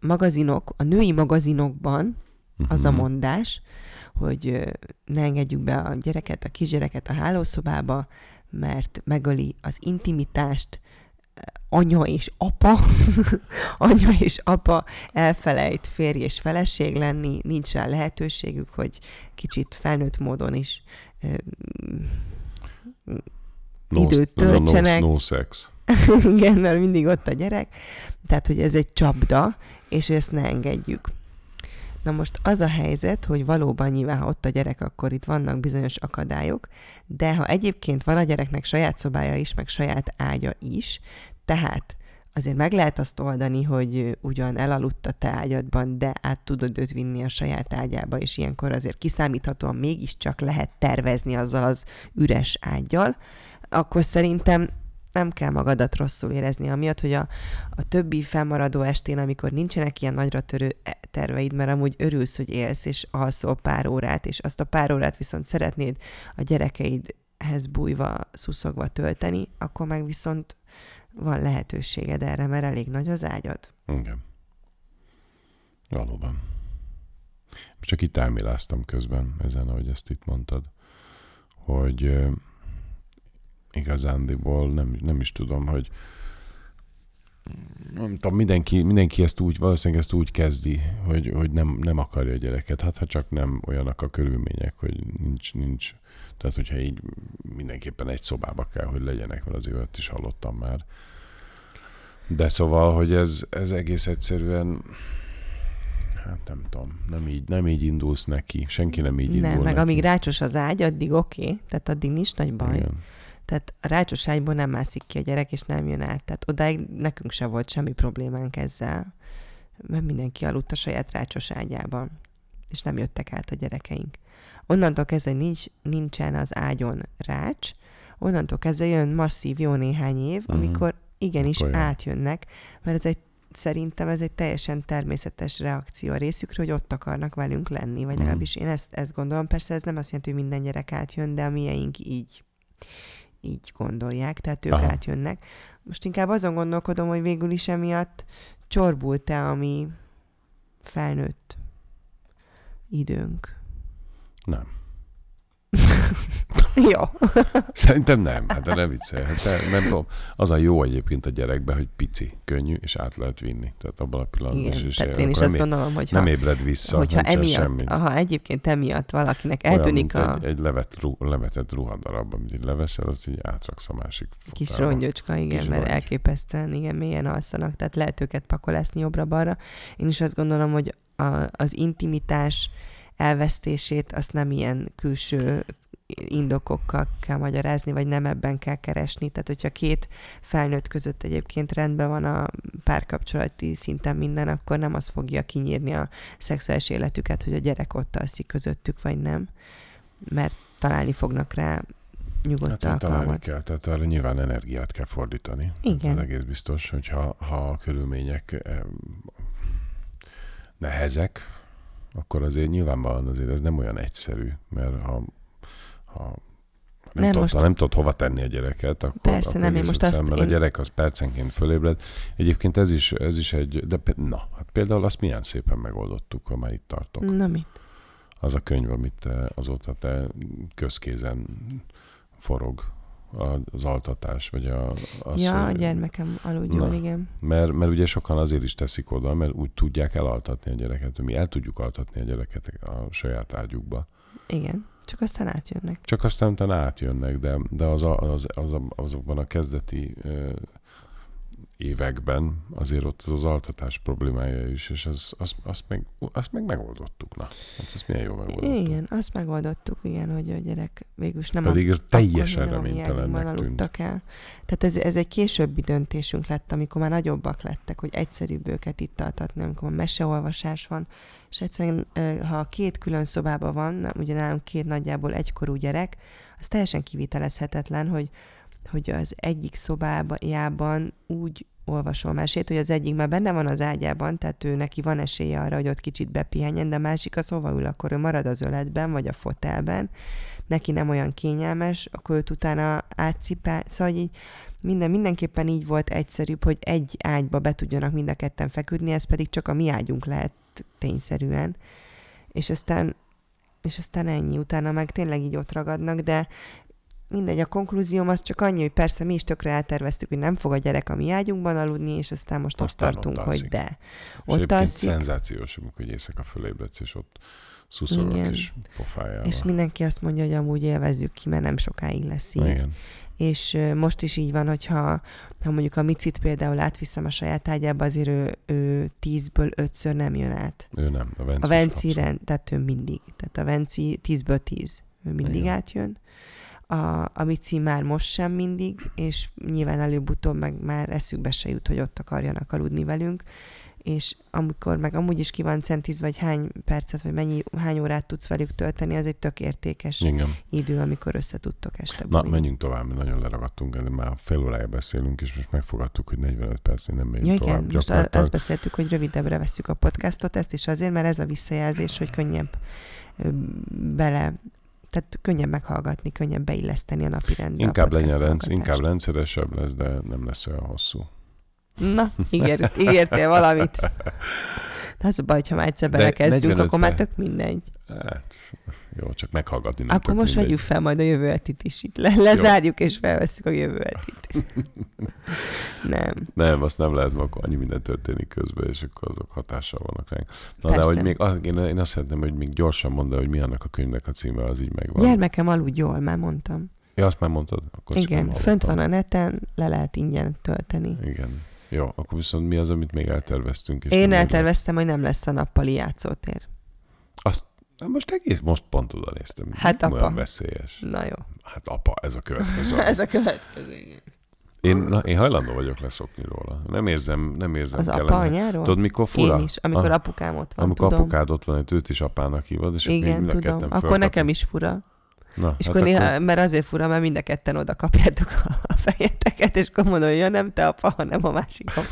magazinok, a női magazinokban tudom. az a Mhm. mondás, hogy ne engedjük be a gyereket, a kisgyereket a hálószobába, mert megöli az intimitást, anya és apa, anya és apa elfelejt férj és feleség lenni, nincs rá lehetőségük, hogy kicsit felnőtt módon is no, időt töltsenek. No, no sex. Igen, mert mindig ott a gyerek. Tehát, hogy ez egy csapda, és ezt ne engedjük. Na most az a helyzet, hogy valóban nyilván, ha ott a gyerek, akkor itt vannak bizonyos akadályok, de ha egyébként van a gyereknek saját szobája is, meg saját ágya is, tehát azért meg lehet azt oldani, hogy ugyan elaludt a te ágyadban, de át tudod őt vinni a saját ágyába, és ilyenkor azért kiszámíthatóan mégiscsak lehet tervezni azzal az üres ágyjal, akkor szerintem nem kell magadat rosszul érezni, amiatt, hogy a, a többi fennmaradó estén, amikor nincsenek ilyen nagyra törő e- terveid, mert amúgy örülsz, hogy élsz, és alszol pár órát, és azt a pár órát viszont szeretnéd a gyerekeidhez bújva, szuszogva tölteni, akkor meg viszont van lehetőséged erre, mert elég nagy az ágyad. Igen. Valóban. Most csak itt elméláztam közben ezen, ahogy ezt itt mondtad, hogy ö, igazándiból nem, nem is tudom, hogy nem tudom, mindenki, mindenki ezt úgy, valószínűleg ezt úgy kezdi, hogy, hogy nem, nem akarja a gyereket. Hát ha csak nem olyanak a körülmények, hogy nincs, nincs, tehát hogyha így mindenképpen egy szobába kell, hogy legyenek, mert azért olyat is hallottam már. De szóval, hogy ez, ez egész egyszerűen, hát nem tudom, nem így, nem így indulsz neki, senki nem így indul Nem, meg neki. amíg rácsos az ágy, addig oké, okay, tehát addig nincs nagy baj. Igen. Tehát a rácsos ágyból nem mászik ki a gyerek, és nem jön át. Tehát odáig nekünk se volt semmi problémánk ezzel, mert mindenki aludt a saját rácsos ágyában, és nem jöttek át a gyerekeink. Onnantól kezdve nincs, nincsen az ágyon rács, onnantól kezdve jön masszív jó néhány év, Mhm. amikor igenis Akkor jön. átjönnek, mert ez egy szerintem ez egy teljesen természetes reakció a részükről, hogy ott akarnak velünk lenni, vagy Mhm. legalábbis én ezt, ezt gondolom. Persze ez nem azt jelenti, hogy minden gyerek átjön, de a mieink így így gondolják, tehát ők. Aha. átjönnek. Most inkább azon gondolkodom, hogy végül is emiatt csorbult-e a mi felnőtt időnk. Nem. Jó. Szerintem nem, hát de nem viccelj. Hát de, nem tudom. Az a jó egyébként a gyerekben, hogy pici, könnyű, és át lehet vinni. Tehát abban a pillanatban Igen, is. tehát akkor én is azt gondolom, hogy nem ébred vissza, hogyha emiatt, semmit. ha egyébként emiatt valakinek Olyan, eltűnik mint a egy, egy levet, ru, levetett ruhadarab, amit így leveszel, azt így átraksz a másik kis fotelba. rongyocska, igen, Kis mert rongy. elképesztően igen, mélyen alszanak, tehát lehet őket pakolászni jobbra-balra. Én is azt gondolom, hogy a, az intimitás elvesztését azt nem ilyen külső indokokkal kell magyarázni, vagy nem ebben kell keresni. Tehát, hogyha két felnőtt között egyébként rendben van a párkapcsolati szinten minden, akkor nem az fogja kinyírni a szexuális életüket, hogy a gyerek ott alszik közöttük, vagy nem. Mert találni fognak rá nyugodt Hát alkalmat. kell, tehát arra nyilván energiát kell fordítani. Igen. Ez egész biztos, hogyha ha a körülmények em, nehezek, akkor azért nyilvánvalóan azért ez nem olyan egyszerű, mert ha, ha nem, Nem, tudod, most- ha nem tudod hova tenni a gyereket, akkor, Persze, akkor nem, én most azt- mert én- a gyerek az percenként fölébred. Egyébként ez is, ez is egy, de na, hát például azt milyen szépen megoldottuk, ha már itt tartok. Na mit? Az a könyv, amit te, azóta te közkézen forog, az altatás, vagy a, az, ja, a hogy- gyermekem aludjul, Na. igen. mert, mert ugye sokan azért is teszik oda, mert úgy tudják elaltatni a gyereket, mi el tudjuk altatni a gyereket a saját ágyukba. Igen. Csak aztán átjönnek. Csak aztán utána átjönnek, de, de az, a, az, az a, azokban a kezdeti években azért ott az, az altatás problémája is, és az, az, azt, meg, azt meg megoldottuk. Na, hát ezt milyen jó megoldottuk. Igen, azt megoldottuk, igen, hogy a gyerek végülis nem Pedig a, teljesen reménytelennek tűnt. el. Tehát ez, ez egy későbbi döntésünk lett, amikor már nagyobbak lettek, hogy egyszerűbb őket itt altatni, amikor meseolvasás van, és egyszerűen, ha két külön szobában van, ugye nálunk két nagyjából egykorú gyerek, az teljesen kivitelezhetetlen, hogy, hogy az egyik szobájában úgy olvasol mesét, hogy az egyik már benne van az ágyában, tehát ő neki van esélye arra, hogy ott kicsit bepihenjen, de a másik az hova ül, akkor ő marad az öletben, vagy a fotelben, neki nem olyan kényelmes, akkor őt utána átcipál, szóval így minden, mindenképpen így volt egyszerűbb, hogy egy ágyba be tudjanak mind a ketten feküdni, ez pedig csak a mi ágyunk lehet tényszerűen. És aztán, és aztán ennyi, utána meg tényleg így ott ragadnak, de mindegy, a konklúzióm az csak annyi, hogy persze mi is tökre elterveztük, hogy nem fog a gyerek a mi ágyunkban aludni, és aztán most Aztán ott ott tartunk, hogy alszik. de. És Ott egyébként alszik, szenzációs, amikor éjszaka fölébredsz, és ott Igen. kis pofájával. és mindenki azt mondja, hogy amúgy élvezzük ki, mert nem sokáig lesz így. Igen. És most is így van, hogyha ha mondjuk a Micit például átviszem a saját ágyába, azért ő, ő tízből ötször nem jön át. Ő nem, a Venci. A Venci rend, tehát ő mindig. Tehát a Venci tízből tíz. Ő mindig Igen. átjön. A, a Mici már most sem mindig, és nyilván előbb-utóbb meg már eszükbe se jut, hogy ott akarjanak aludni velünk. És amikor meg amúgy is ki van centíz, vagy hány percet, vagy mennyi, hány órát tudsz velük tölteni, az egy tök értékes Igen. idő, amikor össze tudtok este Na, bújni. menjünk tovább, mert nagyon leragadtunk, de már fél órája beszélünk, és most megfogadtuk, hogy 45 percnél nem megyünk Ja, tovább. igen, most Gyakorlatilag azt beszéltük, hogy rövidebbre vesszük a podcastot, ezt is azért, mert ez a visszajelzés, hogy könnyebb bele, tehát könnyebb meghallgatni, könnyebb beilleszteni a napi rendbe Inkább legyen inkább rendszeresebb lesz, de nem lesz olyan hosszú. Na, ígért, ígértél valamit. De az a baj, ha már egyszer belekezdünk, 45 akkor már tök mindegy. Hát, jó, csak meghallgatni nem akkor most mindegy. vegyük fel majd a jövő hetit is itt. Le, lezárjuk és felvesszük a jövő hetit. nem. Nem, azt nem lehet, mert akkor annyi minden történik közben, és akkor azok hatással vannak ránk. Na, Persze. de hogy még, az, én, én azt szeretném, hogy még gyorsan mondd hogy mi annak a könyvnek a címe, az így megvan. Gyermekem aludj jól, már mondtam. Ja, azt már mondtad? Akkor Igen, fönt van a neten, le lehet ingyen tölteni. Igen. Jó, akkor viszont mi az, amit még elterveztünk? És Én elterveztem, hogy nem lesz a nappali játszótér. Azt, na most egész most pont oda néztem. Hát apa. Olyan veszélyes. Na jó. Hát apa, ez a következő. Ez a következő. igen. Én, na, én hajlandó vagyok leszokni róla. Nem érzem, nem érzem Az kellene. apa anyáról? Tudod, mikor fura? Én is, amikor Ah, apukám ott van, amikor tudom. apukád ott van, őt is apának hívod, és Igen, mind a tudom. Akkor nekem is fura. Na, És hát akkor néha, mert azért fura, mert mind a ketten oda kapjátok a- fejeteket, és akkor mondom, hogy ja, nem te apa, hanem a másik apa.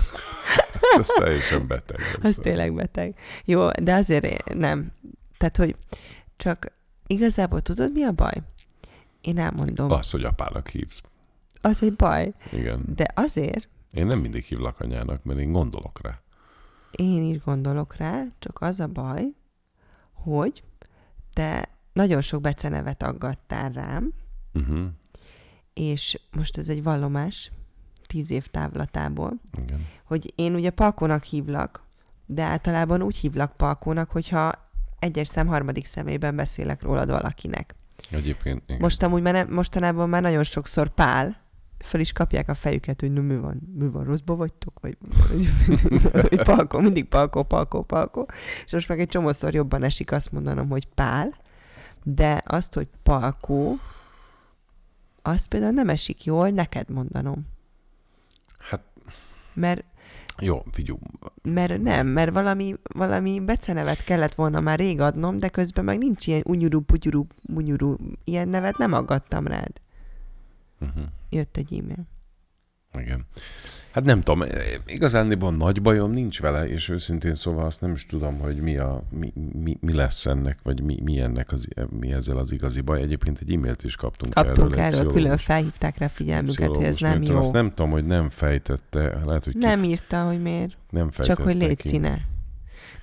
Ez teljesen beteg. Az tényleg beteg. Jó, de azért nem. Tehát, hogy csak igazából tudod, mi a baj? Én elmondom. Az, hogy apának hívsz. Az egy baj. Igen. De azért Én nem mindig hívlak anyának, mert én gondolok rá. én is gondolok rá, csak az a baj, hogy te nagyon sok becenevet aggattál rám, Uh-huh. és most ez egy vallomás, tíz év távlatából, Igen. hogy én ugye Palkónak hívlak, de általában úgy hívlak Palkónak, hogyha egyes szám harmadik szemében beszélek rólad valakinek. Egyébként igen. Most amúgy már nem, mostanában már nagyon sokszor Pál, föl is kapják a fejüket, hogy na mi van, mi van, rosszba vagytok, vagy, vagy palkó, mindig palkó, palkó, palkó. És most meg egy csomószor jobban esik azt mondanom, hogy Pál, de azt, hogy palkó, azt például nem esik jól neked mondanom. Hát Mert, jó, figyelj, mert nem, mert valami, valami becenevet kellett volna már rég adnom, de közben meg nincs ilyen unyurú, putyurú, munyurú, ilyen nevet nem aggattam rád. Uh-huh. jött egy e-mail. Igen. Hát nem tudom, igazándiból nagy bajom nincs vele, és őszintén szóval azt nem is tudom, hogy mi, a, mi, mi, mi lesz ennek, vagy mi, mi ennek az, mi ezzel az igazi baj. Egyébként egy e-mailt is kaptunk, Kaptunk erről. erről, külön felhívták rá figyelmünket, hogy ez nem nőtől. jó. Azt nem tudom, hogy nem fejtette, lehet, hogy Nem kif- írta, hogy miért. nem fejtette Csak hogy légy ki. színe.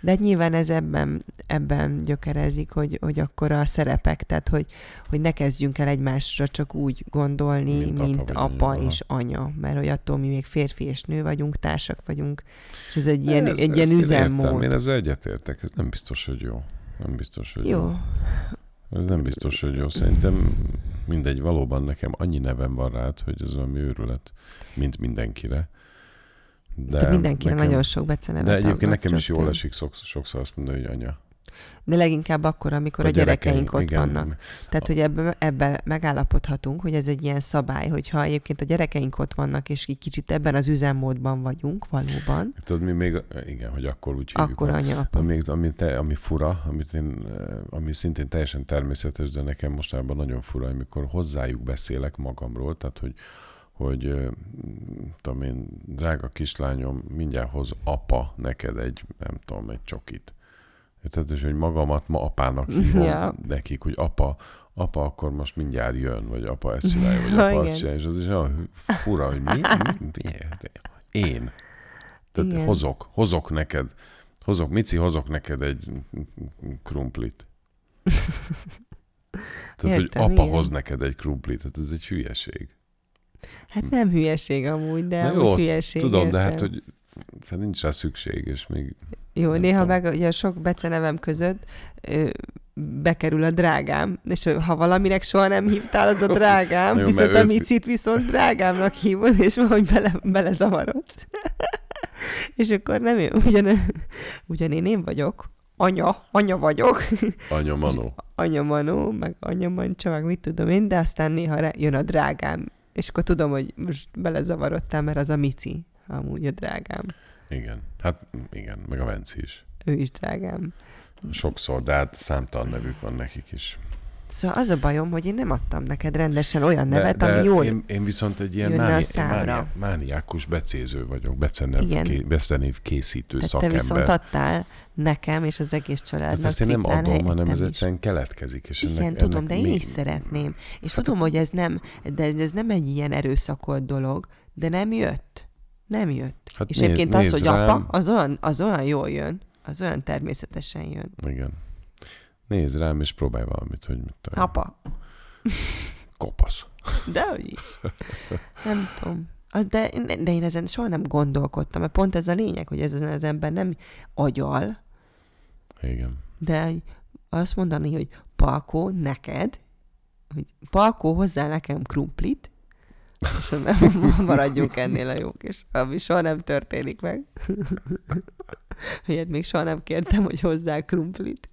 De hát nyilván ez ebben, ebben gyökerezik, hogy, hogy akkor a szerepek, tehát hogy, hogy ne kezdjünk el egymásra csak úgy gondolni, Mint mint, apa apa, anya. és anya. Mert hogy attól mi még férfi és nő vagyunk, társak vagyunk, és ez egy ilyen, Ez- egy ilyen üzemmód. Értem, én ezzel egyetértek, ez nem biztos, hogy jó. Nem biztos, hogy jó. Jó. Ez nem biztos, hogy jó. Szerintem mindegy, valóban nekem annyi nevem van rád, hogy ez valami őrület, mint mindenkire. De, de mindenkinek nekem, nagyon sok becenevet De egyébként nekem is jól rögtön. esik sokszor, azt mondani, hogy anya. De leginkább akkor, amikor a, gyerekeink, ott igen. vannak. Tehát, hogy ebbe, ebbe megállapodhatunk, hogy ez egy ilyen szabály, hogyha egyébként a gyerekeink ott vannak, és így kicsit ebben az üzemmódban vagyunk valóban, Tudod, mi még, igen, hogy akkor úgy hívjuk. akkor anya, apa. Ami, ami, te, ami fura, amit én, eh, ami szintén teljesen természetes, de nekem mostában nagyon fura, amikor hozzájuk beszélek magamról, tehát hogy, hogy tudom én, drága kislányom, mindjárt hoz apa neked egy, nem tudom, egy csokit. Tehát, és hogy magamat ma apának hívom Ja. nekik, hogy apa, apa akkor most mindjárt jön, vagy apa ezt csinálja, vagy apa azt csinálja, és az is olyan fura, hogy mi, mi, mi én. Tehát Igen. hozok, hozok neked, hozok, Mici, hozok neked egy krumplit. Tehát, Értem, hogy apa igen. hoz neked egy krumplit, tehát ez egy hülyeség. Hát nem hülyeség amúgy, de Na most jó, hülyeség. Tudom, de értem. hát, hogy szóval nincs rá szükség, és még Jó, néha tudom. meg ugye a sok becenevem között ö, bekerül a drágám, és ha valaminek soha nem hívtál, az a drágám, jó, viszont a micit viszont drágámnak hívod, és valahogy bele, belezavarodsz. és akkor nem én, ugyan, ugyan én, én vagyok, anya, anya vagyok, anya manó. anya Manó, meg anya Mancsa, meg mit tudom én, de aztán néha jön a drágám, és akkor tudom, hogy most belezavarodtál, mert az a Mici, amúgy a drágám. Igen. Hát igen, meg a Venci is. Ő is drágám. Sokszor, de hát számtalan nevük van nekik is. Szóval az a bajom, hogy én nem adtam neked rendesen olyan De, nevet, de ami jól... én, én viszont egy ilyen máni, máni, mániákus becéző vagyok, becenev, Igen. becenév készítő Tehát te szakember. viszont adtál nekem és az egész Tehát családnak ezt én nem adom, hanem ez egyszerűen keletkezik. És Igen, ennek, tudom, ennek de én mi- is szeretném. És Hát tudom, hogy ez nem, de ez nem egy ilyen erőszakolt dolog, de nem jött. Nem jött. Hát és né- egyébként az, nézd hogy rám. apa, az olyan, az olyan jól jön. Az olyan természetesen jön. Igen. Nézd rám, és próbálj valamit, hogy mit tudom. Apa. Kopasz. De hogy is. Nem tudom. Az- De, de én ezen soha nem gondolkodtam, mert pont ez a lényeg, hogy ez az ember nem agyal, Igen. de azt mondani, hogy Palkó, neked, hogy Palkó hozzá nekem krumplit, és nem maradjunk ennél a jók, és ami soha nem történik meg. Ilyet még soha nem kértem, hogy hozzá krumplit.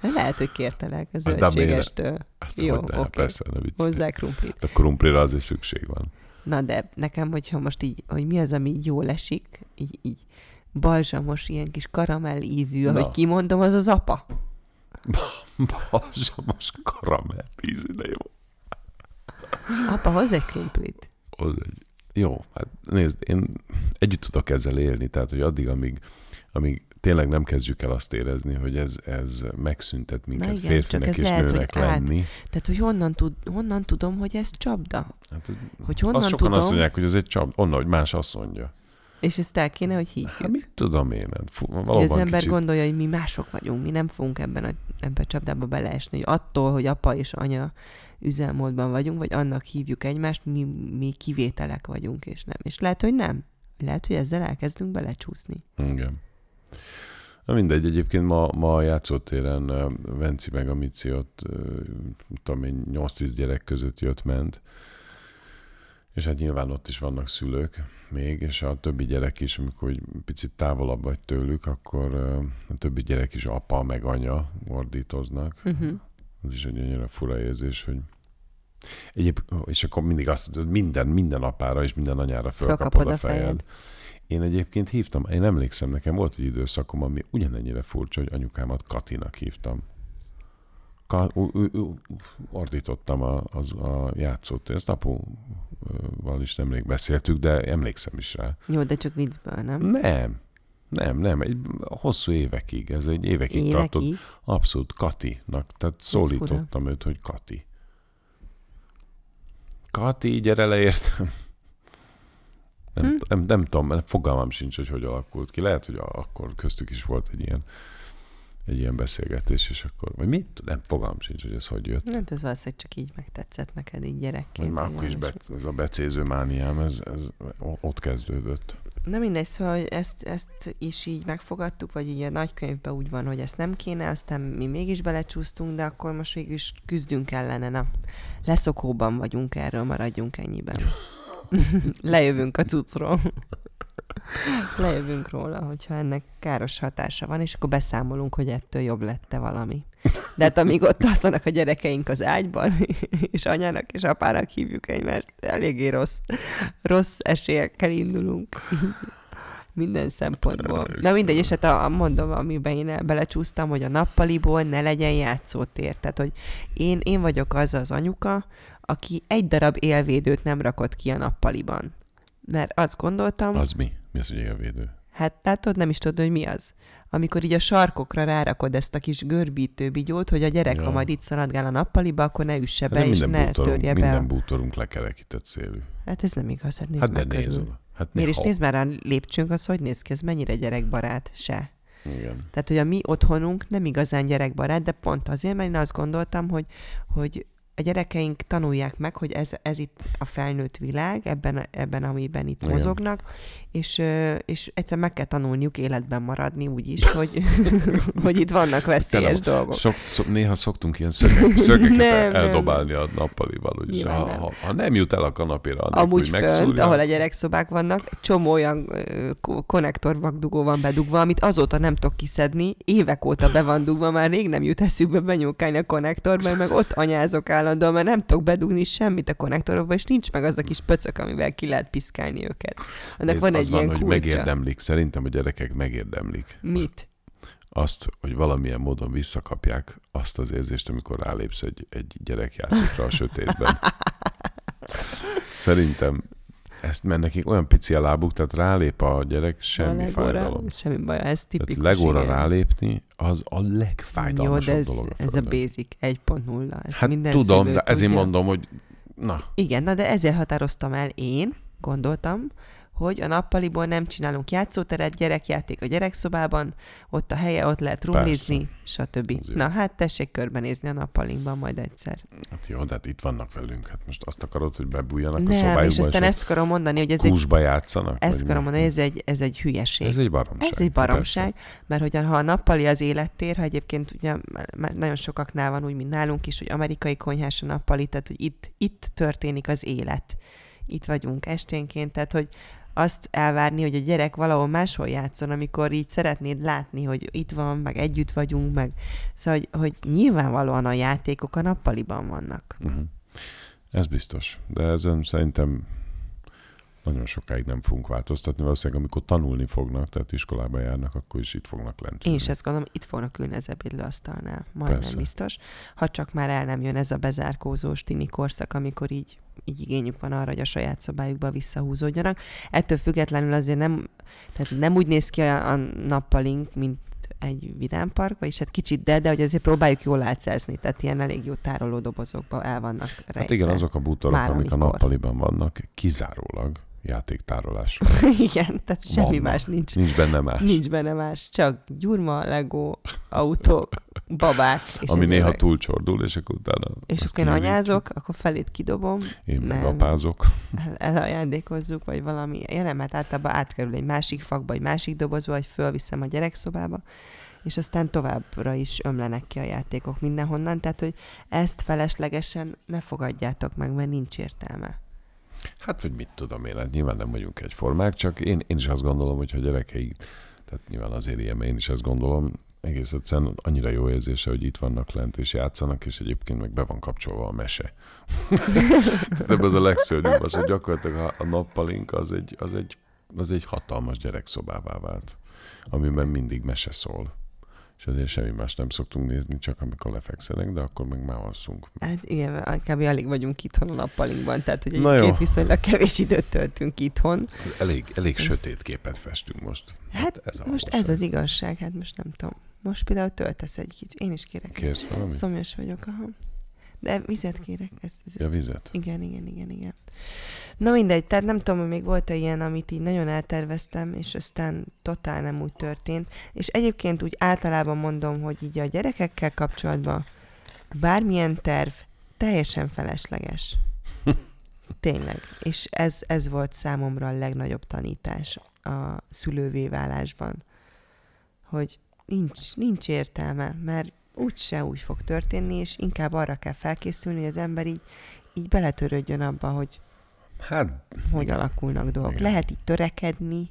Lehet, hogy kértelek a zöldségestől. Hát, Jó, hogy de, oké. persze, ne viccelj. Hozzá krumplit. A krumplira azért szükség van. Na de nekem, hogyha most így, hogy mi az, ami így jól esik, így, így balzsamos, ilyen kis karamell ízű, Na. ahogy kimondom, az az apa. Balzsamos karamell ízű, de jó. Apa, hoz egy krumplit. Az egy... Jó, hát nézd, én együtt tudok ezzel élni, tehát, hogy addig, amíg, amíg tényleg nem kezdjük el azt érezni, hogy ez, ez megszüntet minket igen, férfinek csak ez és lehet, hogy nőnek át- lenni. Tehát, hogy honnan, tud, honnan tudom, hogy ez csapda? Hát, Hogy honnan azt sokan tudom, azt mondják, hogy ez egy csap, onnan, hogy más azt mondja. és ezt el kéne, hogy higgyük. Hát mit tudom én, hát fú, hogy valóban az ember kicsit, gondolja, hogy mi mások vagyunk, mi nem fogunk ebben a, ebben a csapdába beleesni, hogy attól, hogy apa és anya üzemmódban vagyunk, vagy annak hívjuk egymást, mi, mi kivételek vagyunk, és nem. És lehet, hogy nem. Lehet, hogy ezzel elkezdünk belecsúszni. Igen. Na mindegy, egyébként ma, ma a játszótéren Venci meg a Mici ott, tudom én, 8-10 gyerek között jött-ment, és hát nyilván ott is vannak szülők még, és a többi gyerek is, amikor hogy picit távolabb vagy tőlük, akkor a többi gyerek is apa meg anya ordítoznak. Uh-huh. Ez is egy annyira fura érzés, hogy Egyéb, és akkor mindig azt mondod, minden, minden apára és minden anyára fölkapod Fölkapod a a fejed. Én egyébként hívtam, én emlékszem, nekem volt egy időszakom, ami ugyanennyire furcsa, hogy anyukámat Katinak hívtam. ka, u, u, u, ordítottam a, az, a játszót. Ezt apuval is nemrég beszéltük, de emlékszem is rá. Jó, de csak viccből, nem? Nem. Nem, nem, egy hosszú évekig, ez egy évekig, évekig? tartott. Abszolút Katinak, tehát szólítottam őt, hogy Kati. Kati, gyere le, értem. Nem, hm? nem, nem tudom, fogalmam sincs, hogy hogy alakult ki. Lehet, hogy akkor köztük is volt egy ilyen egy ilyen beszélgetés, és akkor, vagy mit? Nem, fogalmam sincs, hogy ez hogy jött. Hát ez valószínűleg csak így megtetszett neked így gyerekként. Már akkor is be, ez a becéző mániám, ez, ez ott kezdődött. Na mindegy, szóval ezt, ezt is így megfogadtuk, vagy így a nagykönyvben úgy van, hogy ezt nem kéne, aztán mi mégis belecsúsztunk, de akkor most végül is küzdünk ellene. Na, leszokóban vagyunk erről, maradjunk ennyiben. Lejövünk a cuccról. Lejövünk róla, hogyha ennek káros hatása van, és akkor beszámolunk, hogy ettől jobb lette valami. De hát amíg ott alszanak a gyerekeink az ágyban, és anyának és apának hívjuk egymást, eléggé rossz, rossz esélyekkel indulunk. Minden szempontból. Na mindegy, és hát a, mondom, amiben én belecsúsztam, hogy a nappaliból ne legyen játszótér. Tehát, hogy én, én vagyok az az anyuka, aki egy darab élvédőt nem rakott ki a nappaliban. Mert azt gondoltam... Az mi? Mi az, hogy élvédő? Hát látod, nem is tudod, hogy mi az. Amikor így a sarkokra rárakod ezt a kis görbítő bigyót, hogy a gyerek, ja. ha majd itt szaladgál a nappaliba, akkor ne üsse be, és ne bútorunk, törje be. Minden bútorunk lekerekített szélű. Hát ez nem igaz, hát nézd hát meg de nézd Hát Miért is nézd már a lépcsőnk, az hogy néz ki, ez mennyire gyerekbarát, se. Igen. Tehát, hogy a mi otthonunk nem igazán gyerekbarát, de pont azért, mert én azt gondoltam, hogy, hogy a gyerekeink tanulják meg, hogy ez, ez itt a felnőtt világ, ebben, ebben amiben itt Igen. mozognak, és, és egyszer meg kell tanulniuk életben maradni úgy is, hogy, hogy itt vannak veszélyes Te dolgok. Sok, szok, néha szoktunk ilyen szögek, szögeket nem, eldobálni nem. a nappalival, úgyis ha, nem. Ha, ha, nem jut el a kanapéra, annak, Amúgy hogy fönt, ahol a gyerekszobák vannak, csomó olyan konnektorvakdugó van bedugva, amit azóta nem tudok kiszedni, évek óta be van dugva, már rég nem jut eszükbe benyúkálni a konnektorba, meg ott anyázok állandóan, mert nem tudok bedugni semmit a konnektorokba, és nincs meg az a kis pöcök, amivel ki lehet piszkálni őket. Annak van egy van, hogy kulcsa. megérdemlik. Szerintem a gyerekek megérdemlik. Mit? Azt, hogy valamilyen módon visszakapják azt az érzést, amikor rálépsz egy, egy gyerekjátékra a sötétben. Szerintem ezt, mert nekik olyan pici a lábuk, tehát rálép a gyerek, semmi a fájdalom. Semmi baj, ez tipikus. Tehát legóra igen. rálépni, az a legfájdalmasabb Jó, de ez, dolog. ez a basic 1.0. Ez hát minden tudom, de ezért mondom, hogy na. Igen, na de ezért határoztam el én, gondoltam, hogy a nappaliból nem csinálunk játszóteret, gyerekjáték a gyerekszobában, ott a helye, ott lehet rumlizni, stb. Na hát tessék körbenézni a nappalinkban majd egyszer. Hát jó, de hát itt vannak velünk. Hát most azt akarod, hogy bebújjanak nem, a szobájukba, és aztán és ezt akarom mondani, hogy ez egy... játszanak? Ezt akarom mondani, hogy ez egy, ez egy hülyeség. Ez egy baromság. Ez egy baromság, persze. mert hogy ha a nappali az élettér, ha egyébként ugye nagyon sokaknál van úgy, mint nálunk is, hogy amerikai konyhás a nappali, tehát hogy itt, itt történik az élet itt vagyunk esténként, tehát hogy azt elvárni, hogy a gyerek valahol máshol játszon, amikor így szeretnéd látni, hogy itt van, meg együtt vagyunk, meg szóval, hogy, hogy nyilvánvalóan a játékok a nappaliban vannak. Uh-huh. Ez biztos, de ezen szerintem nagyon sokáig nem fogunk változtatni. Valószínűleg amikor tanulni fognak, tehát iskolába járnak, akkor is itt fognak lenni. Én is ezt gondolom, itt fognak ülni az ebédlőasztalnál. Majdnem Persze. biztos. Ha csak már el nem jön ez a bezárkózós tini korszak, amikor így így igényük van arra, hogy a saját szobájukba visszahúzódjanak. Ettől függetlenül azért nem, tehát nem úgy néz ki a, a nappalink, mint egy vidámpark, vagyis hát kicsit de, de hogy azért próbáljuk jól átszázni, tehát ilyen elég jó tároló dobozokba el vannak rejtve. Hát igen, azok a bútorok, amik amikor. a nappaliban vannak, kizárólag játéktárolás. Igen, tehát semmi Vannak. más nincs. Nincs benne más. Nincs benne más, csak gyurma, Lego, autók, babák. És Ami néha meg... túlcsordul, és akkor utána... És akkor én anyázok, akkor felét kidobom. Én meg apázok. El, elajándékozzuk, vagy valami. Én mert általában átkerül egy másik fakba, egy másik dobozba, vagy fölviszem a gyerekszobába és aztán továbbra is ömlenek ki a játékok mindenhonnan, tehát hogy ezt feleslegesen ne fogadjátok meg, mert nincs értelme. Hát, vagy mit tudom én, hát nyilván nem vagyunk egyformák, csak én, én is azt gondolom, hogy a gyerekeik, tehát nyilván azért ilyen, én is ezt gondolom, egész egyszerűen annyira jó érzése, hogy itt vannak lent és játszanak, és egyébként meg be van kapcsolva a mese. De az a legszörnyűbb, az, hogy gyakorlatilag a nappalink az egy, az, egy, az egy hatalmas gyerekszobává vált, amiben mindig mese szól. És azért semmi más nem szoktunk nézni, csak amikor lefekszenek, de akkor meg már alszunk. Hát igen, kb. alig vagyunk itthon a nappalinkban, tehát hogy egyébként viszonylag kevés időt töltünk itthon. Elég, elég sötét képet festünk most. Hát ez a most ez az igazság, hát most nem tudom. Most például töltesz egy kicsit. Én is kérek. Kérsz valamit? Szomjas vagyok, aha. De vizet kérek. Ez, ez, ez. Ja, vizet? Igen, igen, igen, igen. Na mindegy, tehát nem tudom, hogy még volt-e ilyen, amit így nagyon elterveztem, és aztán totál nem úgy történt. És egyébként úgy általában mondom, hogy így a gyerekekkel kapcsolatban bármilyen terv teljesen felesleges. Tényleg. És ez, ez volt számomra a legnagyobb tanítás a szülővé válásban. Hogy nincs, nincs értelme, mert úgyse úgy fog történni, és inkább arra kell felkészülni, hogy az ember így, így beletörődjön abba, hogy Hát, hogy Igen. alakulnak dolgok. Igen. Lehet így törekedni,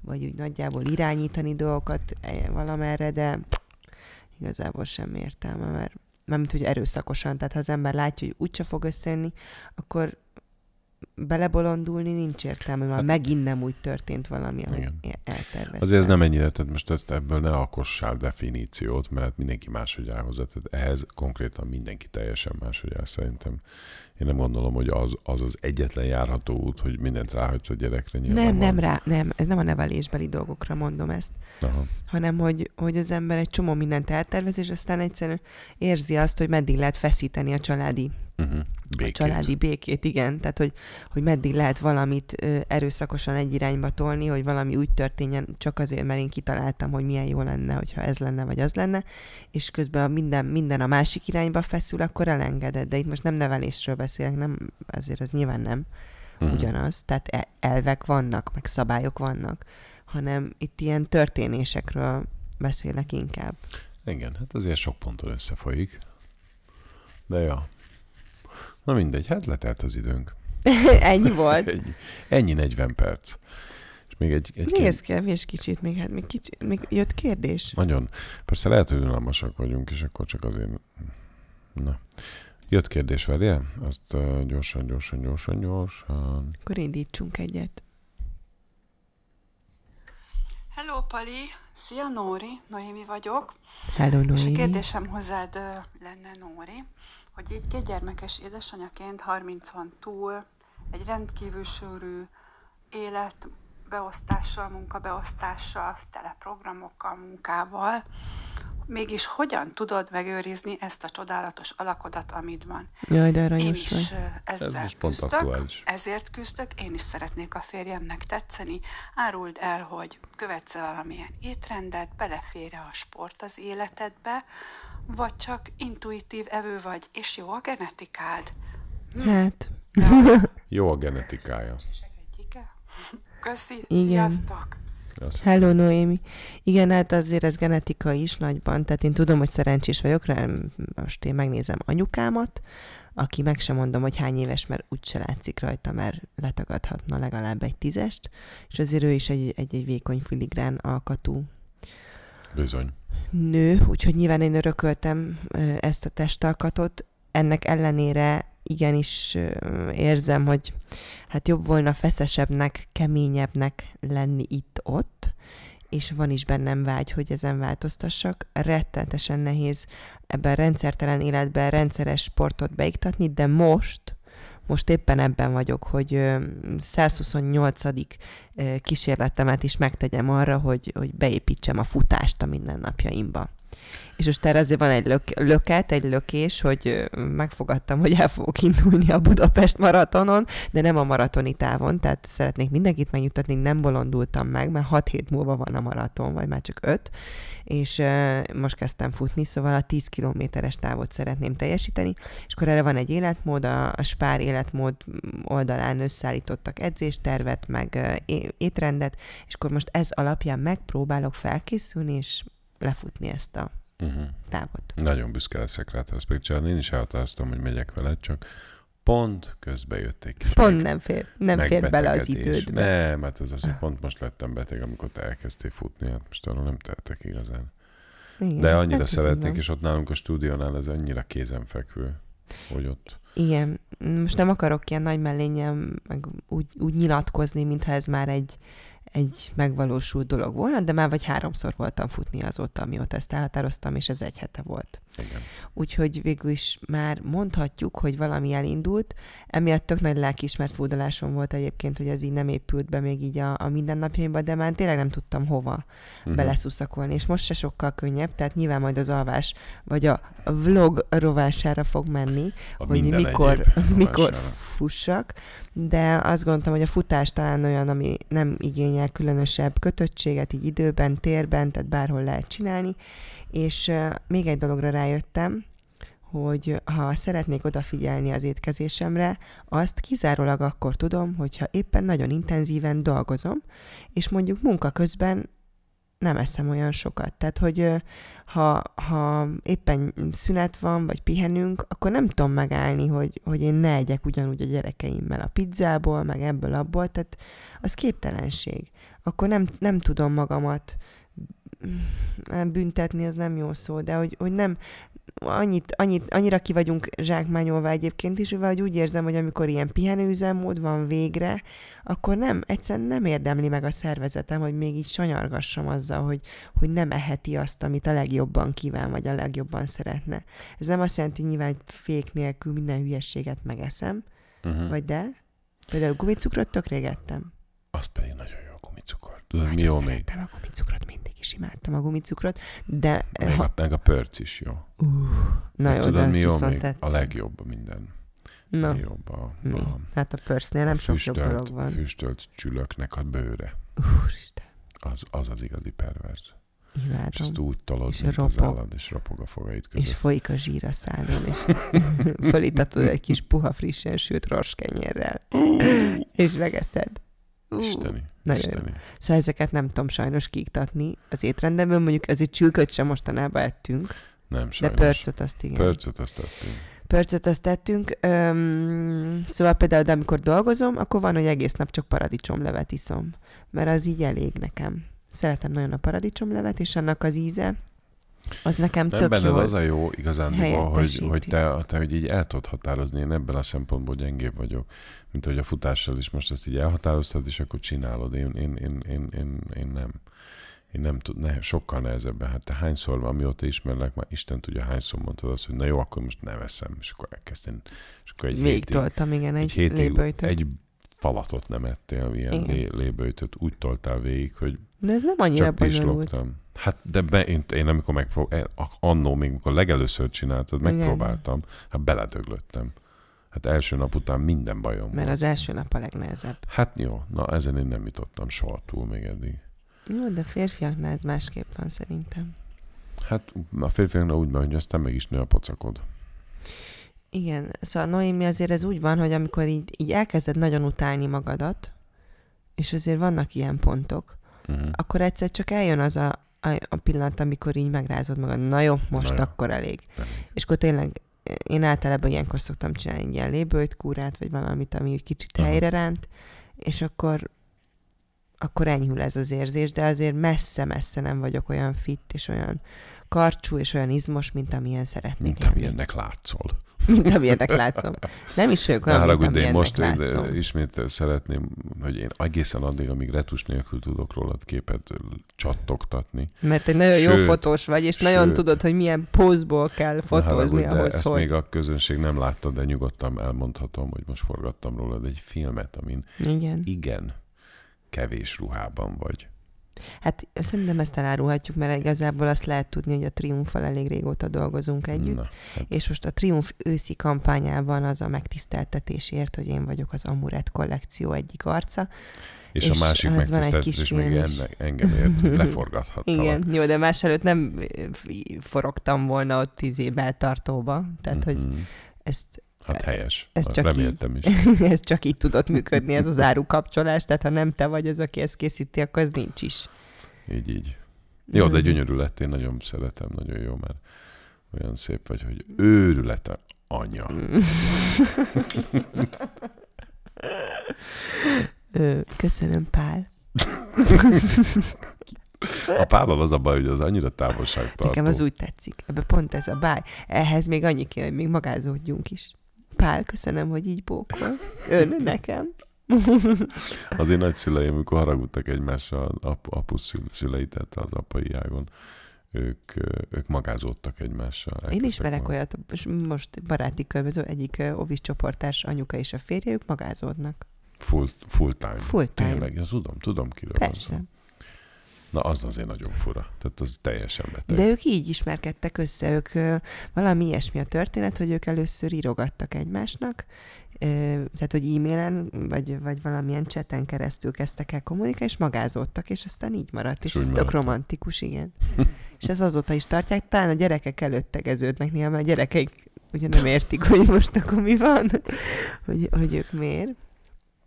vagy úgy nagyjából irányítani dolgokat eh, valamerre, de igazából semmi értelme, mert mármint, hogy erőszakosan, tehát ha az ember látja, hogy úgyse fog összejönni, akkor belebolondulni nincs értelme, mert Hát- megint nem úgy történt valami, Igen. elterveztem. azért ez nem ennyire, tehát most ezt ebből ne alkossál definíciót, mert mindenki máshogy áll hozzá. Tehát ehhez konkrétan mindenki teljesen máshogy áll szerintem. Én nem gondolom, hogy az az, az egyetlen járható út, hogy mindent ráhagysz a gyerekre. Nyilván Nem, van. nem rá, nem, ez nem a nevelésbeli dolgokra mondom ezt, Aha. hanem hogy, hogy az ember egy csomó mindent eltervez, és aztán egyszerűen érzi azt, hogy meddig lehet feszíteni a családi Uh-huh. a Békét. családi békét, igen. Tehát, hogy, hogy meddig lehet valamit erőszakosan egy irányba tolni, hogy valami úgy történjen, csak azért, mert én kitaláltam, hogy milyen jó lenne, hogyha ez lenne, vagy az lenne, és közben a minden, minden a másik irányba feszül, akkor elengeded. De itt most nem nevelésről beszélek, nem, azért ez nyilván nem Mhm. ugyanaz. Tehát e- elvek vannak, meg szabályok vannak, hanem itt ilyen történésekről beszélek inkább. Igen, hát azért sok ponton összefolyik. De ja. Na mindegy, hát letelt az időnk. Ennyi volt. Ennyi, ennyi 40 perc. És még egy, egy Még ez kevés kicsit, még, hát még, kicsit, még jött kérdés. Nagyon. Persze lehet, hogy unalmasak vagyunk, és akkor csak azért... Na. Jött kérdés, várjál? Azt uh, gyorsan, gyorsan, gyorsan, gyorsan. Akkor indítsunk egyet. Hello, Pali! Szia, Nóri! Noémi vagyok. Hello, És a Noémi. kérdésem hozzád ö, lenne, Nóri, hogy így kétgyermekes édesanyaként 30 túl egy rendkívül sűrű életbeosztással, munkabeosztással, tele programokkal, munkával, mégis hogyan tudod megőrizni ezt a csodálatos alakodat, amit van? Jaj, de Én aranyos is vagy. ezzel Ez most pont küzdök, aktuális. ezért küzdök, én is szeretnék a férjemnek tetszeni. Áruld el, hogy követsz valamilyen étrendet, belefér a sport az életedbe, vagy csak intuitív evő vagy, és jó a genetikád. Hát, Jó a genetikája. Köszi, Igen. sziasztok! Azt hello, Noémi. Igen, hát azért ez genetika is nagyban, tehát én tudom, hogy szerencsés vagyok, rá most én megnézem anyukámat, aki meg sem mondom, hogy hány éves, mert úgyse látszik rajta, mert letagadhatna legalább egy tízest, és azért ő is egy, egy, egy vékony filigrán alkatú Bizony. nő, úgyhogy nyilván én örököltem ezt a testalkatot. Ennek ellenére igenis érzem, hogy hát jobb volna feszesebbnek, keményebbnek lenni itt-ott, és van is bennem vágy, hogy ezen változtassak. Rettenetesen nehéz ebben rendszertelen életben rendszeres sportot beiktatni, de most, most éppen ebben vagyok, hogy ö, 128. ö, kísérletemet is megtegyem arra, hogy, hogy beépítsem a futást a mindennapjaimba. És most erre azért van egy lök, löket, egy lökés, hogy megfogadtam, hogy el fogok indulni a Budapest maratonon, de nem a maratoni távon, tehát szeretnék mindenkit megnyugtatni, nem bolondultam meg, mert 6 hét múlva van a maraton, vagy már csak 5, és most kezdtem futni, szóval a 10 kilométeres távot szeretném teljesíteni, és akkor erre van egy életmód, a, a Spár életmód oldalán összeállítottak edzéstervet, meg étrendet, és akkor most ez alapján megpróbálok felkészülni, és lefutni ezt a Uh-huh. távot. Nagyon büszke leszek rá, ezt megcsinálni. Én is elhatároztam, hogy megyek veled, csak pont közbe jött egy kis Pont nem fér, nem fér bele az idődbe. Nem, hát ez az, hogy pont most lettem beteg, amikor te elkezdtél futni, hát most arról nem tehetek igazán. Igen, De annyira hát szeretnék, és ott nálunk a stúdiónál ez annyira kézenfekvő, hogy ott Igen, most nem akarok ilyen nagy mellényem meg úgy, úgy nyilatkozni, mintha ez már egy, egy megvalósult dolog volna, de már vagy háromszor voltam futni azóta, amióta ezt elhatároztam, és ez egy hete volt. Igen. Úgyhogy végül is már mondhatjuk, hogy valami elindult. Emiatt tök nagy lelkiismert fúdalásom volt egyébként, hogy ez így nem épült be még így a, a mindennapjaimba, de már tényleg nem tudtam hova uh-huh. beleszuszakolni. És most se sokkal könnyebb, tehát nyilván majd az alvás vagy a vlog rovására fog menni, A hogy mikor, mikor fussak, de azt gondoltam, hogy a futás talán olyan, ami nem igényel különösebb kötöttséget, így időben, térben, tehát bárhol lehet csinálni, és még egy dologra rájöttem, hogy ha szeretnék odafigyelni az étkezésemre, azt kizárólag akkor tudom, hogyha éppen nagyon intenzíven dolgozom, és mondjuk munka közben nem eszem olyan sokat. Tehát, hogy ha, ha éppen szünet van, vagy pihenünk, akkor nem tudom megállni, hogy, hogy én ne egyek ugyanúgy a gyerekeimmel a pizzából, meg ebből, abból, tehát az képtelenség. Akkor nem, nem tudom magamat nem büntetni, az nem jó szó, de hogy, hogy nem, annyit, annyit, annyira ki vagyunk zsákmányolva egyébként is, hogy úgy érzem, hogy amikor ilyen pihenőüzemmód van végre, akkor nem, egyszerűen nem érdemli meg a szervezetem, hogy még így sanyargassam azzal, hogy, hogy nem eheti azt, amit a legjobban kíván, vagy a legjobban szeretne. Ez nem azt jelenti, hogy nyilván fék nélkül minden hülyességet megeszem, Uh-huh. vagy de? Például gumicukrot tök régettem. Az pedig nagyon jó gumicukor. Tudod, mi jó még? a gumicukrot, mindig is imádtam a gumicukrot, de Meg ha, a, meg a pörc is jó. uh, na Hát jó, tudod, de mi jó még? A legjobb minden. Na, Mi jobb a, mi? a Hát a pörsznél nem sok jobb dolog van. Füstölt csülöknek a bőre. Úristen, Az az, az igazi perverz. És ezt imádom. úgy tolod, És mint az ropog. állat, és ropog a fogait között. És folyik a zsír a szádon, és fölítatod egy kis puha, frissen sült roskenyérrel, és megeszed. Isteni. nagyon jó. Isteni. Szóval ezeket nem tudom sajnos kiiktatni az étrendemben, mondjuk azért csülköt sem mostanában ettünk, Nem de sajnos. pörcöt azt igen. Pörcöt azt tettünk. Pörcöt azt tettünk. Öm, szóval például, de amikor dolgozom, akkor van, hogy egész nap csak paradicsomlevet iszom. Mert az így elég nekem. Szeretem nagyon a paradicsomlevet, és annak az íze, az nekem Nem tök benned jól. az a jó igazán, hogy, hogy, te, te hogy így el tudod határozni. Én ebből a szempontból gyengébb vagyok, mint hogy a futással is most ezt így elhatároztad, és akkor csinálod. Én, én, én, én, én, én nem. Én nem tud, ne, sokkal nehezebben. Hát te hányszor, amióta ismerlek, már Isten tudja, hányszor mondtad azt, hogy na jó, akkor most ne veszem, és akkor elkezdtem. És akkor egy Végig hétig, toltam, igen, egy, egy hétig egy falatot nem ettél, ilyen lé, léböjtöt úgy toltál végig, hogy De ez nem annyira csak bonyolult. pislogtam. Hát de be, én, én amikor megpróbáltam, annó még, mikor legelőször csináltad, Igen. megpróbáltam, hát beledöglöttem. Hát első nap után minden bajom Mert volt. az első nap a legnehezebb. Hát jó, na ezen én nem jutottam soha túl még eddig. Jó, de férfiaknál ez másképp van szerintem. Hát a férfiaknak úgy van, hogy aztán meg is nő a pocakod. Igen, szóval Noémi azért ez úgy van, hogy amikor így, így elkezded nagyon utálni magadat, és azért vannak ilyen pontok, Uh-huh. akkor egyszer csak eljön az a, a, pillanat, amikor így megrázod magad, na jó, most Na jó. akkor elég. Elég. És akkor tényleg én általában ilyenkor szoktam csinálni egy ilyen lébőjt, kúrát, vagy valamit, ami kicsit Aha. helyre ránt, és akkor akkor enyhül ez az érzés, de azért messze-messze nem vagyok olyan fit, és olyan karcsú, és olyan izmos, mint amilyen szeretnék Mint lenni. amilyennek látszol. Mint amilyennek látszom. Nem is vagyok olyan, mint haragudj, de én most látszom. ismét szeretném, hogy én egészen addig, amíg retus nélkül tudok rólad képet csattogtatni. Mert egy nagyon jó Sőt, fotós vagy, és nagyon sőt. tudod, hogy milyen pózból kell fotózni de ahhoz, ezt hogy... még a közönség nem látta, de nyugodtan elmondhatom, hogy most forgattam rólad egy filmet, amin Igen. igen kevés ruhában vagy. Hát szerintem ezt elárulhatjuk, mert igazából azt lehet tudni, hogy a Triumfal elég régóta dolgozunk együtt. Na, hát És most a Triumf őszi kampányában az a megtiszteltetésért, hogy én vagyok az Amuret kollekció egyik arca. és, és a másik az van egy megtiszteltetés még enne, engem ért, hogy leforgathattalak. Igen, jó, de más előtt nem eh, forogtam volna ott tíz év beltartóba. Tehát, hogy Mhm. ezt, Hát helyes. ez csak Reméltem is. ez csak így tudott működni, ez az árukapcsolás, tehát ha nem te vagy az, aki ezt készíti, akkor ez nincs is. Így, így. Jó, de Mm. gyönyörű lettél, nagyon szeretem, nagyon jó, mert olyan szép vagy, hogy őrülete anya. Ö, Köszönöm, Pál. A pállal az a baj, hogy az annyira távolságtartó. Nekem az úgy tetszik. Ebben pont ez a báj. Ehhez még annyi kéne, hogy még magázódjunk is. Pál, köszönöm, hogy így bókol. Ön nekem. Az én nagyszüleim, amikor haragudtak egymással, ap, apu szülei, tehát az apai ágon, ők, ők magázódtak egymással. Én ismerek olyat, most baráti körbező, egyik ovis csoportás anyuka és a férje, ők magázódnak. Full, full time. Full time. Tényleg, ezt tudom, tudom kiről Persze. Van Na, az azért nagyon fura. Tehát az teljesen beteg. De ők így ismerkedtek össze, ők valami ilyesmi a történet, hogy ők először írogattak egymásnak, tehát, hogy e-mailen, vagy, vagy valamilyen cseten keresztül kezdtek el kommunikálni, és magázódtak, és aztán így maradt, és, és ez tök romantikus, igen. és ez azóta is tartják, talán a gyerekek előtt tegeződnek néha, mert a gyerekeik ugye nem értik, hogy most akkor mi van, hogy, hogy ők miért.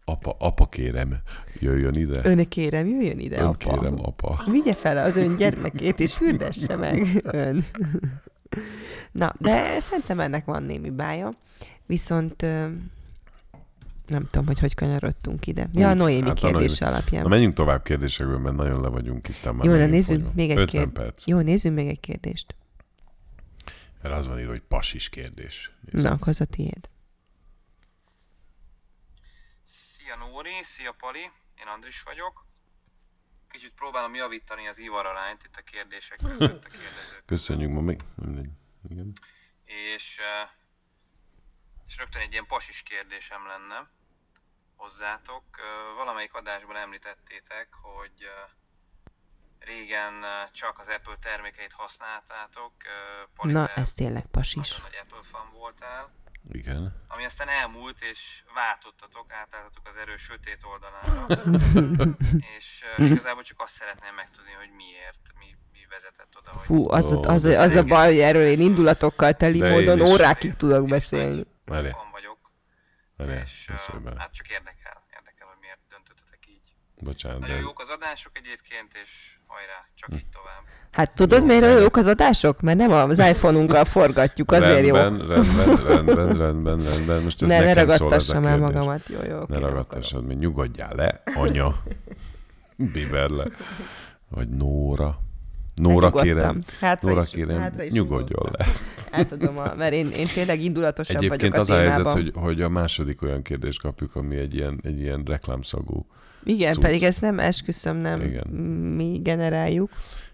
Apa, apa kérem, jöjjön ide. Ön kérem, jöjjön ide, ön apa. kérem, apa. Vigye fel az ön gyermekét, és fürdesse meg ön. Na, de szerintem ennek van némi bája. Viszont nem tudom, hogy hogy kanyarodtunk ide. Ja, a Noémi hát kérdése Noémi. alapján. Na menjünk tovább kérdésekből, mert nagyon le vagyunk itt. Már Jó, de nézzünk még egy kérdést. Jó, nézzünk még egy kérdést. Mert az van írva, hogy pasis kérdés. Nézzük. Na, akkor az a tiéd. Szia Nóri, szia Pali, én Andris vagyok. Kicsit próbálom javítani az ivararányt itt a kérdések között a kérdezők. Köszönjük, ma még. Igen. És, és rögtön egy ilyen pasis kérdésem lenne hozzátok. Valamelyik adásban említettétek, hogy régen csak az Apple termékeit használtátok. Pali, Na, ez tényleg pasis. Nagy Apple fan voltál. Igen. Ami aztán elmúlt, és váltottatok, átálltatok az erős sötét oldalára. és uh, igazából csak azt szeretném megtudni, hogy miért, mi, mi vezetett oda. Hogy Fú, az, az, az, az a baj, hogy erről én indulatokkal teli De módon órákig tudok beszélni. Várj. Fan vagyok. Várj, és uh, hát csak érdekel, érdekel, hogy miért döntöttetek így. Bocsánat. Nagyon jók az adások egyébként, és hajrá, csak hm. így tovább. Hát tudod, Jó, miért jók az adások? Mert nem az iPhone-unkkal forgatjuk, azért rendben, jó. Rendben, rendben, rendben, rendben. Most ez ne, ne ragadtassam el magamat, jó, jó. Ne ragadtassad, még nyugodjál le, anya. Biberle. Vagy Nóra. Nóra hát kérem, hátra Nóra is, kérem, hátra is nyugodjon le. Átadom, a, mert én, én tényleg indulatosabb Egyébként vagyok a az a helyzet, hogy, hogy a második olyan kérdést kapjuk, ami egy ilyen, egy ilyen reklámszagú Igen, cucc. pedig ezt nem esküszöm, nem Igen. mi generáljuk.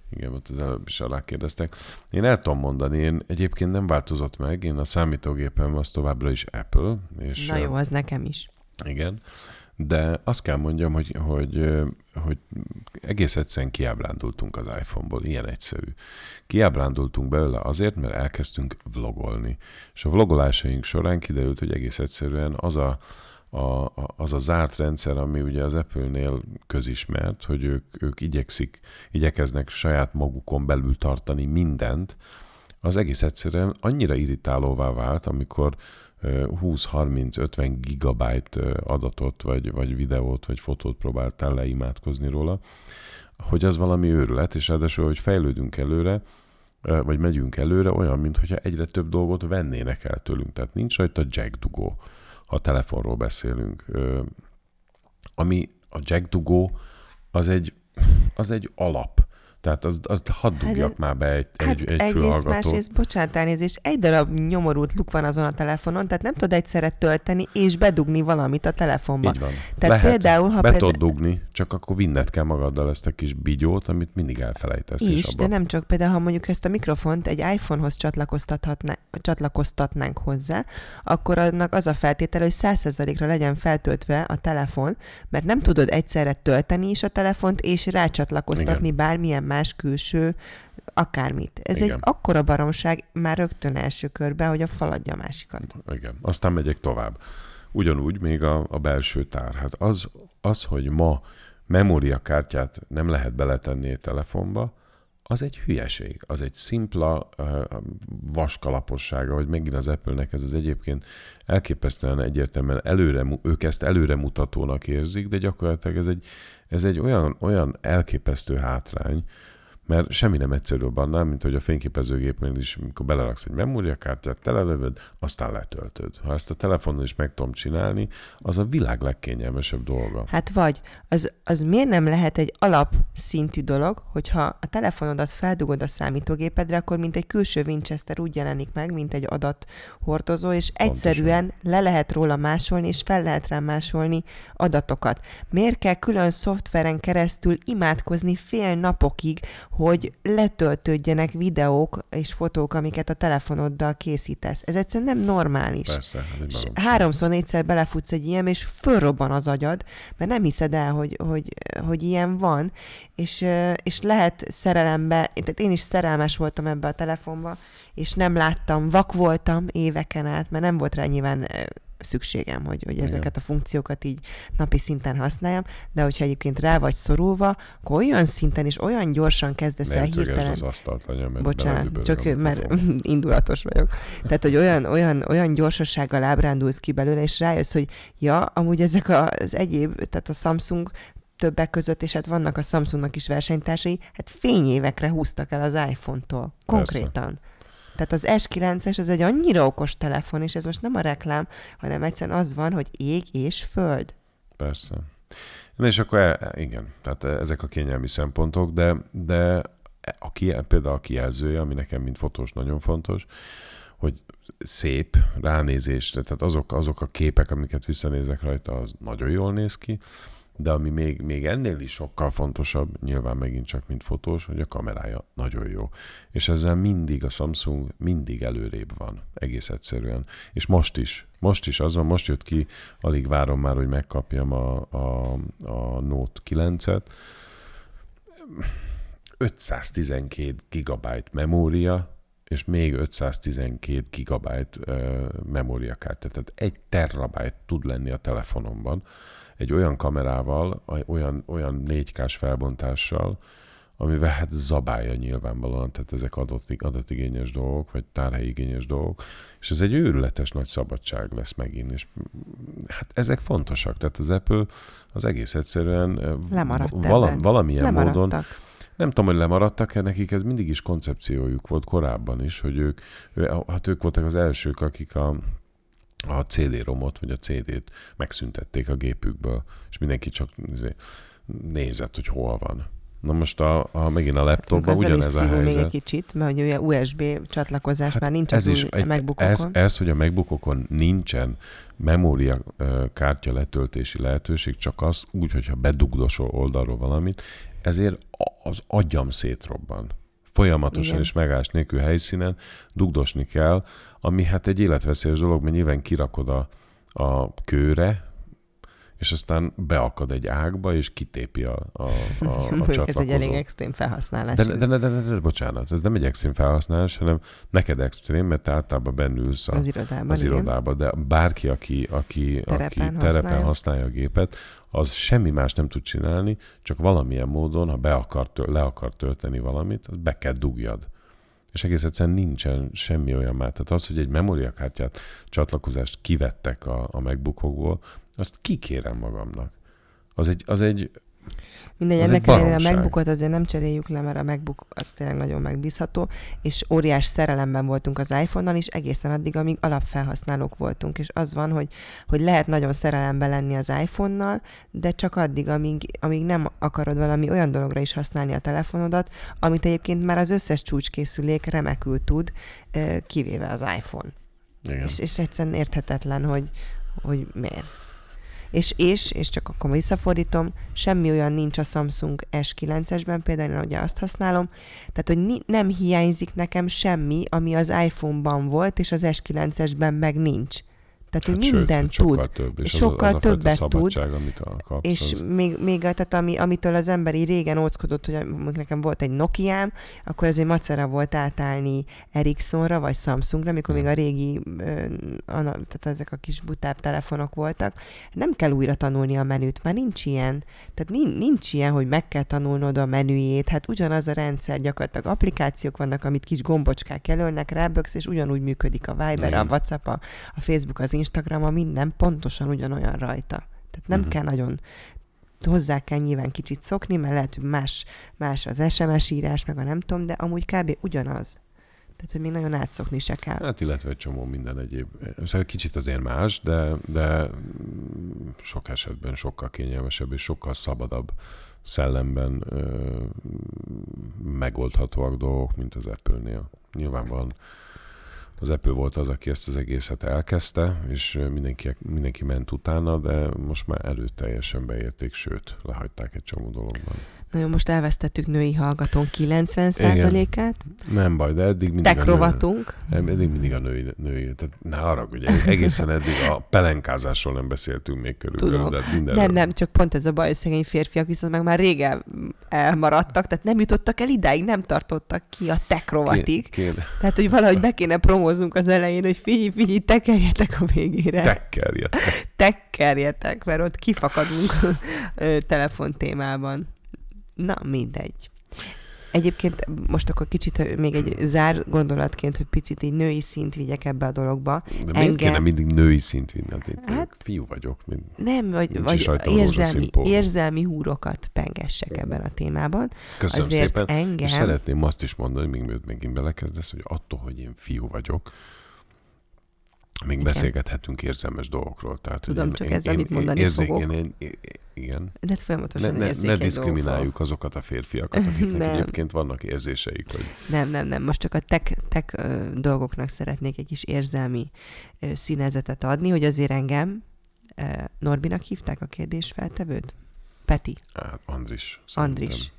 Igen, ott az előbb is alá kérdeztek. Én el tudom mondani, én egyébként nem változott meg, én a számítógépem az továbbra is Apple. És, Na jó, az nekem is. Igen, de azt kell mondjam, hogy, hogy, hogy egész egyszerűen kiábrándultunk az iPhone-ból, ilyen egyszerű. Kiábrándultunk belőle azért, mert elkezdtünk vlogolni. És a vlogolásaink során kiderült, hogy egész egyszerűen az a, a, a, az a zárt rendszer, ami ugye az Apple-nél közismert, hogy ők, ők igyekszik, igyekeznek saját magukon belül tartani mindent, az egész egyszerűen annyira irritálóvá vált, amikor 20-30-50 gigabyte adatot, vagy, vagy videót, vagy fotót próbáltál leimádkozni róla, hogy az valami őrület, és ráadásul, hogy fejlődünk előre, vagy megyünk előre, olyan, mintha egyre több dolgot vennének el tőlünk. Tehát nincs rajta jack dugó ha telefonról beszélünk. Ami a Jack Dugó, az egy, az egy alap. Tehát azt, azt hadd dugjak hát, már be egy, hát egy, egy egyrészt, másrészt, bocsánat elnézést, egy darab nyomorult luk van azon a telefonon, tehát nem tudod egyszerre tölteni és bedugni valamit a telefonba. Így van. Tehát Lehet, például, ha be például... tudod dugni, csak akkor vinned kell magaddal ezt a kis bigyót, amit mindig elfelejtesz. Is, és de nem csak például, ha mondjuk ezt a mikrofont egy iPhone-hoz csatlakoztatnánk hozzá, akkor annak az a feltétele, hogy 100%-ra legyen feltöltve a telefon, mert nem tudod egyszerre tölteni is a telefont, és rácsatlakoztatni Igen. bármilyen más külső akármit. Ez Igen. egy akkora baromság már rögtön első körben, hogy a faladja a másikat. Igen. Aztán megyek tovább. Ugyanúgy még a, a belső tár. Hát az, az, hogy ma memóriakártyát nem lehet beletenni egy telefonba, az egy hülyeség, az egy szimpla uh, vaskalapossága, hogy megint az Apple-nek ez az egyébként elképesztően egyértelműen előre, ők ezt előremutatónak érzik, de gyakorlatilag ez egy, ez egy olyan, olyan elképesztő hátrány, mert semmi nem egyszerűbb annál, mint hogy a fényképezőgépnél is, amikor beleraksz egy memóriakártyát, telelövöd, aztán letöltöd. Ha ezt a telefonon is meg tudom csinálni, az a világ legkényelmesebb dolga. Hát vagy, az, az miért nem lehet egy alapszintű dolog, hogyha a telefonodat feldugod a számítógépedre, akkor mint egy külső Winchester úgy jelenik meg, mint egy adathordozó, és egyszerűen le lehet róla másolni, és fel lehet rá másolni adatokat. Miért kell külön szoftveren keresztül imádkozni fél napokig, hogy letöltődjenek videók és fotók, amiket a telefonoddal készítesz? Ez egyszerűen nem normális. Persze, ez És háromszor, négyszer belefutsz egy ilyen, és fölrobban az agyad, mert nem hiszed el, hogy, hogy, hogy ilyen van, és, és lehet szerelembe, tehát én is szerelmes voltam ebbe a telefonba, és nem láttam, vak voltam éveken át, mert nem volt rá nyilván szükségem, hogy, hogy Igen. ezeket a funkciókat így napi szinten használjam, de hogyha egyébként rá vagy szorulva, akkor olyan szinten és olyan gyorsan kezdesz el hirtelen... az asztalt, anya, mert Bocsánat, csak a mert indulatos vagyok. Tehát, hogy olyan, olyan, olyan gyorsasággal ábrándulsz ki belőle, és rájössz, hogy ja, amúgy ezek az egyéb, tehát a Samsung többek között, és hát vannak a Samsungnak is versenytársai, hát fényévekre húztak el az iPhone-tól. Konkrétan. Tehát az S9-es az egy annyira okos telefon, és ez most nem a reklám, hanem egyszerűen az van, hogy ég és föld. Persze. Na és akkor e- igen, tehát ezek a kényelmi szempontok, de, de a ki, például a kijelzője, ami nekem, mint fotós nagyon fontos, hogy szép ránézés, tehát azok, azok a képek, amiket visszanézek rajta, az nagyon jól néz ki, de ami még, még ennél is sokkal fontosabb, nyilván megint csak mint fotós, hogy a kamerája nagyon jó. És ezzel mindig a Samsung mindig előrébb van, egész egyszerűen. És most is, most is az van, most jött ki, alig várom már, hogy megkapjam a, a, a Note 9-et. 512 gigabyte memória, és még 512 gigabyte memóriakártya. Tehát egy terabyte tud lenni a telefonomban egy olyan kamerával, olyan, olyan 4K-s felbontással, amivel hát zabálja nyilvánvalóan, tehát ezek adott, adatigényes dolgok, vagy tárhelyigényes dolgok, és ez egy őrületes nagy szabadság lesz megint, és hát ezek fontosak, tehát az Apple az egész egyszerűen ö, Lemaradt vala, valamilyen módon nem tudom, hogy lemaradtak, nekik ez mindig is koncepciójuk volt korábban is, hogy ők, hát ők voltak az elsők, akik a, a CD-romot, vagy a CD-t megszüntették a gépükből, és mindenki csak izé nézett, hogy hol van. Na most a, a megint a laptopban Azzal is ugyanez a szívunk még egy helyzet. kicsit, mert hogy ugye USB csatlakozás Hát már nincs ez az is egy, MacBookokon. ez, ez, hogy a MacBookokon nincsen memória kártya letöltési lehetőség, csak az úgy, hogyha bedugdosol oldalról valamit, ezért az agyam szétrobban. Folyamatosan Igen. és megállás nélkül helyszínen dugdosni kell, ami hát egy életveszélyes dolog, mert nyilván kirakod a, a kőre, és aztán beakad egy ágba, és kitépi a, a, a, a Mondjuk ez egy elég extrém felhasználás. De, de, de, de, de, de, bocsánat, ez nem egy extrém felhasználás, hanem neked extrém, mert általában bennülsz a, az irodában. az igen. irodába, de bárki, aki, aki, Terepen aki terepen használja. használja a gépet, az semmi más nem tud csinálni, csak valamilyen módon, ha be akar, tö- le akar tölteni valamit, az be kell dugjad. És egész egyszerűen nincsen semmi olyan már. Tehát az, hogy egy memóriakártyát, csatlakozást kivettek a, a MacBookokból, azt kikérem magamnak. Az egy, az egy Mindegy, Az ennek ellenére a. MacBookot azért nem cseréljük le, mert a MacBook az tényleg nagyon megbízható, és óriás szerelemben voltunk az iPhone-nal is egészen addig, amíg alapfelhasználók voltunk, és az van, hogy, hogy lehet nagyon szerelemben lenni az iPhone-nal, de csak addig, amíg, amíg nem akarod valami olyan dologra is használni a telefonodat, amit egyébként már az összes csúcskészülék remekül tud, eh, kivéve az iPhone. igen. És, és egyszerűen érthetetlen, hogy, hogy miért. És, és, és csak akkor visszafordítom, semmi olyan nincs a Samsung S9-esben, például én ugye azt használom, tehát hogy ni- nem hiányzik nekem semmi, ami az iPhone-ban volt, és az S9-esben meg nincs. Tehát, Hát mindent sőt, tud. sokkal több, és, az, sokkal az a fajta többet tud, szabadság, amit a kapsz, És az, még, még tehát ami, amitől az ember így régen óckodott, hogy nekem volt egy Nokiám, akkor azért macera volt átállni Ericssonra vagy Samsungra, mikor Hmm. még a régi, tehát ezek a kis butább telefonok voltak. Nem kell újra tanulni a menüt, már nincs ilyen. Tehát nincs, nincs ilyen, hogy meg kell tanulnod a menüjét. Hát ugyanaz a rendszer, gyakorlatilag applikációk vannak, amit kis gombocskák jelölnek, ráböksz, és ugyanúgy működik a Viber, Igen. a WhatsApp, a, a Facebook, az Instagram, a minden pontosan ugyanolyan rajta. Tehát nem Mhm. kell nagyon hozzá kell nyilván kicsit szokni, mert lehet, hogy más, más az SMS írás, meg a nem tudom, de amúgy kb. ugyanaz. Tehát, hogy még nagyon átszokni se kell. Hát illetve egy csomó minden egyéb. Szóval kicsit azért más, de, de sok esetben sokkal kényelmesebb és sokkal szabadabb szellemben ö, megoldhatóak dolgok, mint az Apple-nél. Nyilvánvalóan az Apple volt az, aki ezt az egészet elkezdte, és mindenki, mindenki ment utána, de most már előteljesen beérték, sőt, lehagyták egy csomó dologban. Na jó, most elvesztettük női hallgatón 90%-át. Nem baj, de eddig mindig Tek rovatunk. A női, eddig mindig a női, női tehát ne arra, ugye egészen eddig a pelenkázásról nem beszéltünk még körülbelül, Tudom. de mindenről. Nem, nem, csak pont ez a baj, hogy szegény férfiak viszont meg már régen elmaradtak, tehát nem jutottak el idáig, nem tartottak ki a tech rovatig. Kéne. Tehát, hogy valahogy be kéne promóznunk az elején, hogy figyelj, figyelj, tekerjetek a végére. Tekkerjetek. Tekkerjetek, mert ott kifakadunk telefontémában. Na, mindegy. Egyébként most akkor kicsit még egy zár gondolatként, hogy picit így női szint vigyek ebbe a dologba. De miért Engem- kéne mindig női szint vinni? Hát, én Hát- fiú vagyok. Mint... Nem, vagy, vagy érzelmi, érzelmi húrokat pengessek ebben a témában. Köszönöm Azért szépen. engem... És szeretném azt is mondani, még mielőtt megint belekezdesz, hogy attól, hogy én fiú vagyok, még Igen. beszélgethetünk érzelmes dolgokról. Tehát, hogy Tudom, én, csak én, ez, én, amit én, mondani érzék, fogok. én, én, én, igen. De hát folyamatosan Ne, ne, ne diszkrimináljuk dolgok. azokat a férfiakat, akiknek Nem. egyébként vannak érzéseik, hogy Nem, nem, nem. Most csak a tech ö, dolgoknak szeretnék egy kis érzelmi színezetet adni, hogy azért engem Norbinak hívták a kérdésfeltevőt? Peti, hát, Andris. szerintem. Andris.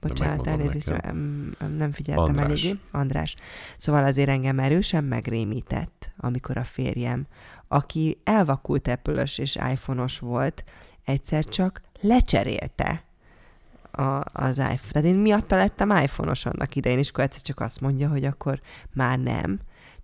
Bocsánat, elnézést, nem, nem figyeltem András. eléggé. András. Szóval azért engem erősen megrémített, amikor a férjem, aki elvakult apple és iPhone-os volt, egyszer csak lecserélte a, az iPhone. Tehát én miatta lettem iPhone-os annak idején, és akkor egyszer csak azt mondja, hogy akkor már nem.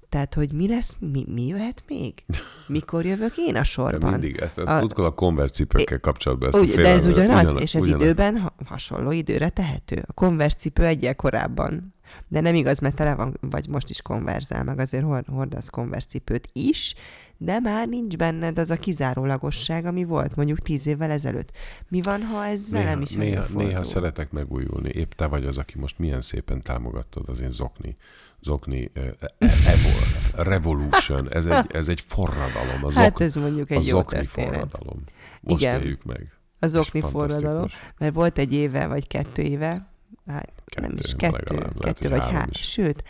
Tehát, hogy mi lesz, mi, mi jöhet még? Mikor jövök én a De sorban? mindig ezt, ezt A- tudkod a Converse cipőkkel kapcsolatban ezt Úgy, de ez ugyanaz, ugyanaz, és ez ugyanaz. időben ha, hasonló időre tehető. A Converse cipő egyel korábban. De nem igaz, mert tele van, vagy most is konverzel, meg azért hord- hordasz Converse cipőt is, de már nincs benned az a kizárólagosság, ami volt mondjuk tíz évvel ezelőtt. Mi van, ha ez Néha, velem is néha, előfordul? néha szeretek megújulni. Épp te vagy az, aki most milyen szépen támogattad az én zokni, zokni uh, evol, revolution. Ez egy, ez egy forradalom. A, zok, Hát ez mondjuk a egy jó zokni történet. forradalom. Most Igen. éljük meg. A zokni forradalom. Mert volt egy éve, vagy kettő éve, hát Kettő, nem is, legalább. kettő, Lehet, kettő vagy három is. Sőt,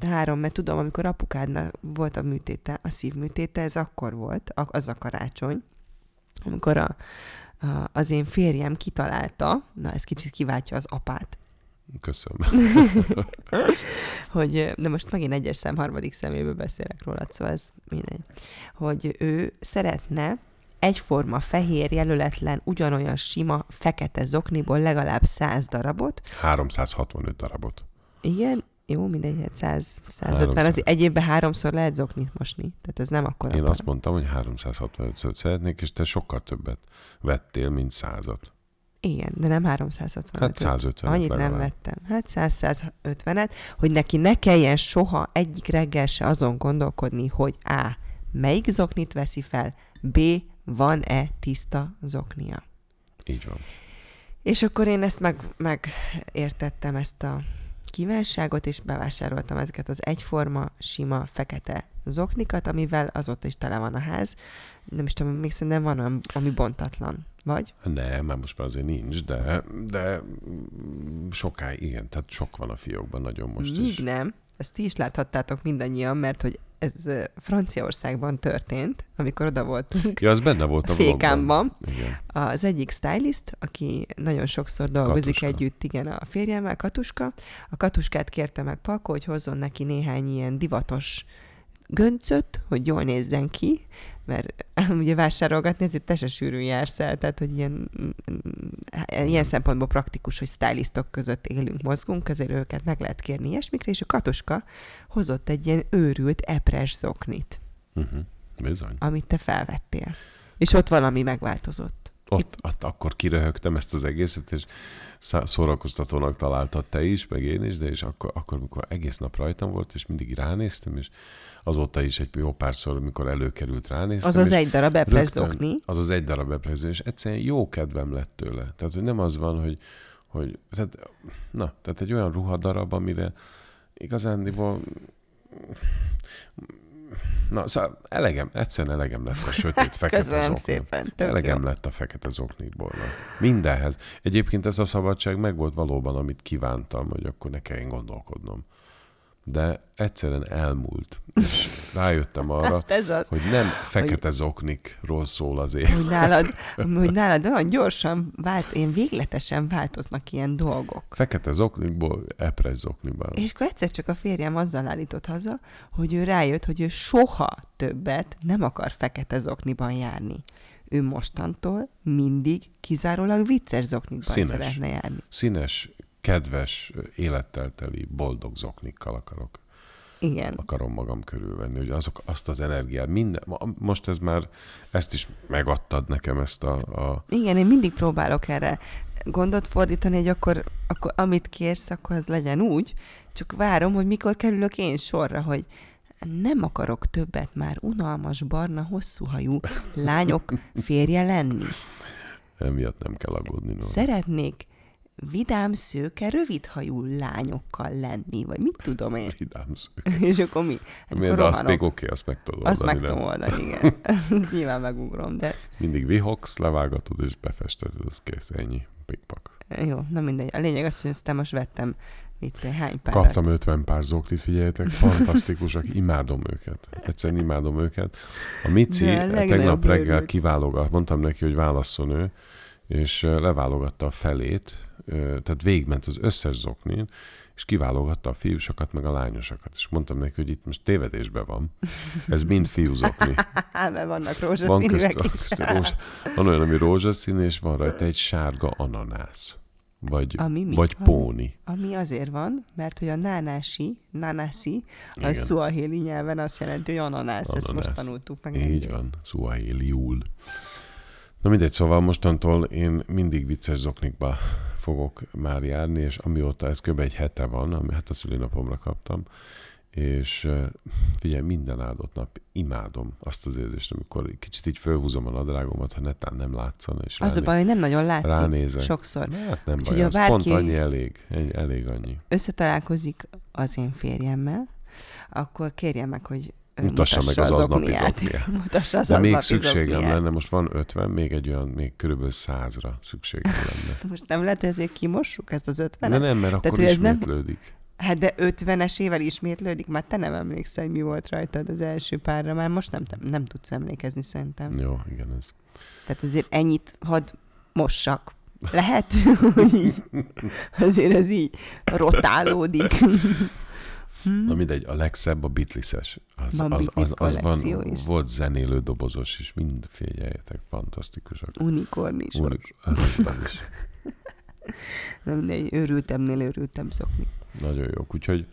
három, mert tudom, amikor apukádnál volt a műtéte, a szívműtéte, ez akkor volt, az a karácsony, amikor a, a, az én férjem kitalálta, na ez kicsit kiváltja az apát, Köszönöm. hogy, de most megint egyes szem, harmadik szeméből beszélek róla, szóval ez mindegy, hogy ő szeretne egyforma fehér jelöletlen, ugyanolyan sima, fekete zokniból legalább száz darabot, 365 darabot. Igen, jó, mindegy, hát 100, 150, az egy évben háromszor lehet zoknit mosni, tehát ez nem akkor. Én azt mondtam, hogy 365-szöt szeretnék, és te sokkal többet vettél, mint százat. Igen, de nem 365. Hát 150 Annyit nem vettem. Hát 100-150-et, hogy neki ne kelljen soha egyik reggel se azon gondolkodni, hogy A. Melyik zoknit veszi fel, B. Van-e tiszta zoknia. Így van. És akkor én ezt meg, megértettem, ezt a kívánságot, és bevásároltam ezeket az egyforma, sima, fekete zoknikat, amivel azóta is tele van a ház. Nem is tudom, még szerintem van, ami- ami bontatlan. Vagy? Nem, már most már azért nincs, de, de sokáig, igen, tehát sok van a fiókban, nagyon most Míg is. nem. Ezt ti is láthattátok mindannyian, mert hogy ez Franciaországban történt, amikor oda voltunk Ja, az benne volt a fékámban. Az egyik stylist, aki nagyon sokszor dolgozik Katuska. együtt, igen, a férjemmel, Katuska. A Katuskát kérte meg Palko, hogy hozzon neki néhány ilyen divatos göncöt, hogy jól nézzen ki, mert ugye vásárolgatni ezért te se sűrűn jársz el, tehát hogy ilyen, ilyen szempontból praktikus, hogy stylistok között élünk, mozgunk, azért őket meg lehet kérni ilyesmikre, és a Katuska hozott egy ilyen őrült epres zoknit, Uh-huh. Bizony. amit te felvettél. És ott valami megváltozott. Ott, ott akkor kiröhögtem ezt az egészet, és szórakoztatónak találtad te is, meg én is, de és akkor, akkor, amikor egész nap rajtam volt, és mindig ránéztem, és azóta is egy jó párszor, amikor előkerült ránéztem. Az az egy darab eples rögtön- zokni. Az az egy darab eples, és egyszerűen jó kedvem lett tőle. Tehát, hogy nem az van, hogy, hogy tehát, na, tehát egy olyan ruhadarab, amire igazándiból Na, szóval elegem, egyszerűen elegem lett a sötét, fekete Köszönöm zokni. szépen. Elegem jó. lett a fekete zoknikból. Mindenhez. Egyébként ez a szabadság megvolt valóban, amit kívántam, hogy akkor ne kelljen gondolkodnom. De egyszerűen elmúlt. És rájöttem arra, Hát ez az, hogy nem fekete zoknikról szól az élet. hogy nálad, hogy nálad olyan gyorsan vált, én végletesen változnak ilyen dolgok. Fekete zoknikból epres zokniba. És akkor egyszer csak a férjem azzal állított haza, hogy ő rájött, hogy ő soha többet nem akar fekete zokniban járni. Ő mostantól mindig kizárólag vicces zokniban Színes. szeretne járni. Színes, kedves, élettel teli, boldog zoknikkal akarok. Igen. akarom magam körülvenni, hogy azok, azt az energiát, minden, most ez már, ezt is megadtad nekem, ezt a, a Igen, én mindig próbálok erre gondot fordítani, hogy akkor, akkor amit kérsz, akkor az legyen úgy, csak várom, hogy mikor kerülök én sorra, hogy nem akarok többet már unalmas, barna, hosszúhajú lányok férje lenni. emiatt nem kell aggódni. No. Szeretnék vidám, szőke, rövidhajú lányokkal lenni, vagy mit tudom én. Vidám sző. És akkor mi? Hát Miért, de azt még oké, okay, azt meg tudod Azt meg tudom oldani, igen. Azt nyilván megugrom, de Mindig vihogsz, levágatod és befested, az kész, ennyi. Pikpak. jó, na mindegy. A lényeg az, hogy aztán most vettem itt hány párat. Kaptam 50 pár zoktit, figyeljetek, fantasztikusak, imádom őket. Egyszerűen imádom őket. A Mici a legnagyobb tegnap reggel kiválogat, mondtam neki, hogy válasszon ő, és leválogatta a felét, tehát végigment az összes zoknin, és kiválogatta a fiúsokat, meg a lányosokat. És mondtam neki, hogy itt most tévedésben van. Ez mind fiúzokni. Mert vannak Van, rózsaszínűek közt, is. rózs, van olyan, ami rózsaszín, és van rajta egy sárga ananász. Vagy, Ami mi? vagy Ami- póni. Ami azért van, mert hogy a nánási, nánászi, a szuahéli nyelven azt jelenti, hogy ananász. Ezt most Ananász. tanultuk meg. Így nemrég. van, Suahiliul. Na mindegy, szóval mostantól én mindig vicces zoknikba fogok már járni, és amióta ez kb. egy hete van, ami hát a szülinapomra kaptam, és figyelj, minden áldott nap imádom azt az érzést, amikor kicsit így fölhúzom a nadrágomat, ha netán nem látszana, és Az a baj, hogy nem nagyon látszik ránézek. sokszor. Hát nem Úgyhogy baj, bárki- pont annyi elég, elég annyi. Összetalálkozik az én férjemmel, akkor kérje meg, hogy Mutassa meg az az aznapi zokniát. Mutassa az De még aznapi szükségem zokniát. lenne, most van 50, még egy olyan, még körülbelül 100-ra szükségem lenne. Most nem lehet, hogy ezért kimossuk ezt az De ötvenet? nem, mert akkor hogy ez nem- ismétlődik. Hát de ötvenesével ismétlődik, már te nem emlékszel, hogy mi volt rajtad az első párra, már most nem, nem tudsz emlékezni szerintem. Jó, igen, ez. Tehát azért ennyit hadd mossak. Lehet, azért ez így rotálódik. Na mindegy, a legszebb a Beatles-es. Az, Van az, az, az van, is. volt zenélő dobozos is, mind figyeljetek, fantasztikusak. Unikorn is. Úr, az, az is. Nem, mindegy, őrültebbnél őrültebb szokni. Nagyon jók. Úgyhogy,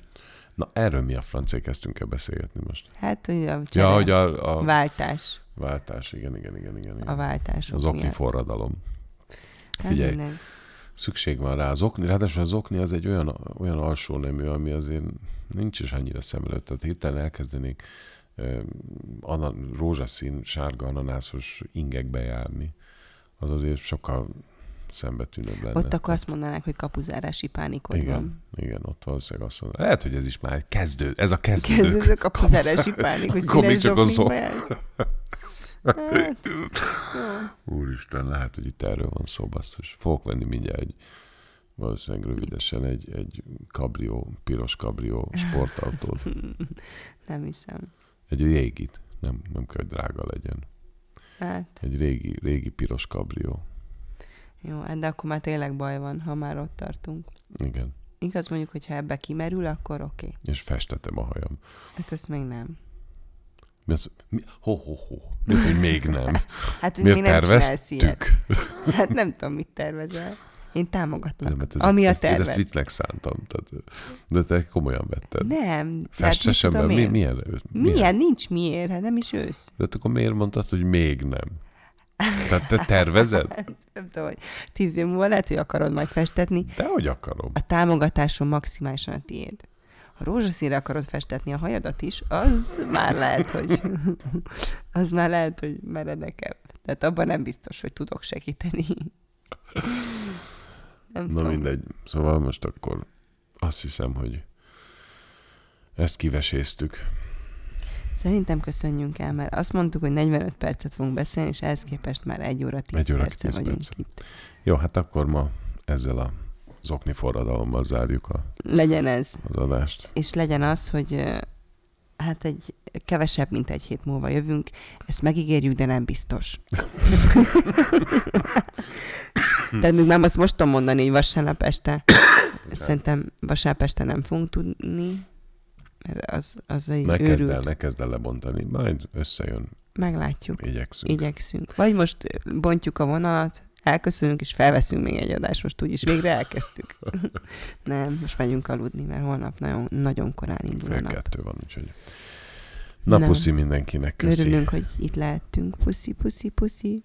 na erről mi a francé kezdtünk el beszélgetni most? Hát, hogy a csere, Ja, hogy a, a váltás. váltás, igen, igen, igen, igen. igen. A váltások Az okni miatt. forradalom. Hát Figyelj, minden. szükség van rá. Az okni, ráadásul az okni az egy olyan, olyan alsó nemű, ami azért nincs is annyira szem előtt. Tehát hirtelen elkezdenék ö, ana, rózsaszín, sárga ananászos ingekbe járni. Az azért sokkal szembetűnőbb lenne. Ott akkor azt mondanák, hogy kapuzárási pánikod igen, van. igen, ott valószínűleg azt mondom. Lehet, hogy ez is már kezdő, ez a kezdődő. Kezdődő kapuzárási pánik, hogy Akkor még csak a jársz. Hát. Úristen, lehet, hogy itt erről van szó, basszus. Fogok venni mindjárt egy, valószínűleg rövidesen egy, egy kabrió, piros kabrió sportautót. Nem hiszem. Egy régit. Nem, nem kell, hogy drága legyen. Hát, Egy régi, régi piros kabrió. jó, hát de akkor már tényleg baj van, ha már ott tartunk. Igen. Igaz mondjuk, hogy ha ebbe kimerül, akkor oké. Okay. És festetem a hajam. Hát ezt még nem. Mi az? Mi? Ho, ho, ho. Mi az, hogy még nem? Hát, hogy Miért még nem terveztük? Hát nem tudom, mit tervezel. Én támogatlak. Nem, hát ez, Ami a ezt, én ezt viccnek szántam. Tehát, de te komolyan vetted. Nem. hát Festesen tudom mi, milyen, milyen? Milyen? Nincs miért, hát nem is ősz. De hát akkor miért mondtad, hogy még nem? Tehát te tervezed? Nem tudom, hogy tíz év múlva lehet, hogy akarod majd festetni. De hogy akarom? A támogatásom maximálisan a tiéd. Ha rózsaszínre akarod festetni a hajadat is, az már lehet, hogy az már lehet, hogy meredekebb. Tehát abban nem biztos, hogy tudok segíteni. Nem Na tudom. mindegy. Szóval most akkor azt hiszem, hogy ezt kiveséztük. Szerintem köszönjünk el, mert azt mondtuk, hogy 45 percet fogunk beszélni, és ehhez képest már 1 óra 10 Egy óra perce 10 vagyunk perc. itt. Jó, hát akkor ma ezzel a zokni forradalommal zárjuk a, Legyen ez. az adást. És legyen az, hogy hát egy kevesebb, mint egy hét múlva jövünk. Ezt megígérjük, de nem biztos. Tehát még már azt most tudom mondani, hogy vasárnap este. Szerintem vasárnap este nem fogunk tudni, mert az, az egy Ne kezd el, ne kezd el lebontani. Majd összejön, Meglátjuk. igyekszünk. Igyekszünk. Vagy most bontjuk a vonalat, elköszönünk, és felveszünk még egy adást. Most úgyis végre elkezdtük. nem, most megyünk aludni, mert holnap nagyon, nagyon korán indul a Fél nap. kettő van, úgyhogy... Na, Na. puszi mindenkinek, köszi. Örülünk, hogy itt lehettünk. Puszi, puszi, puszi.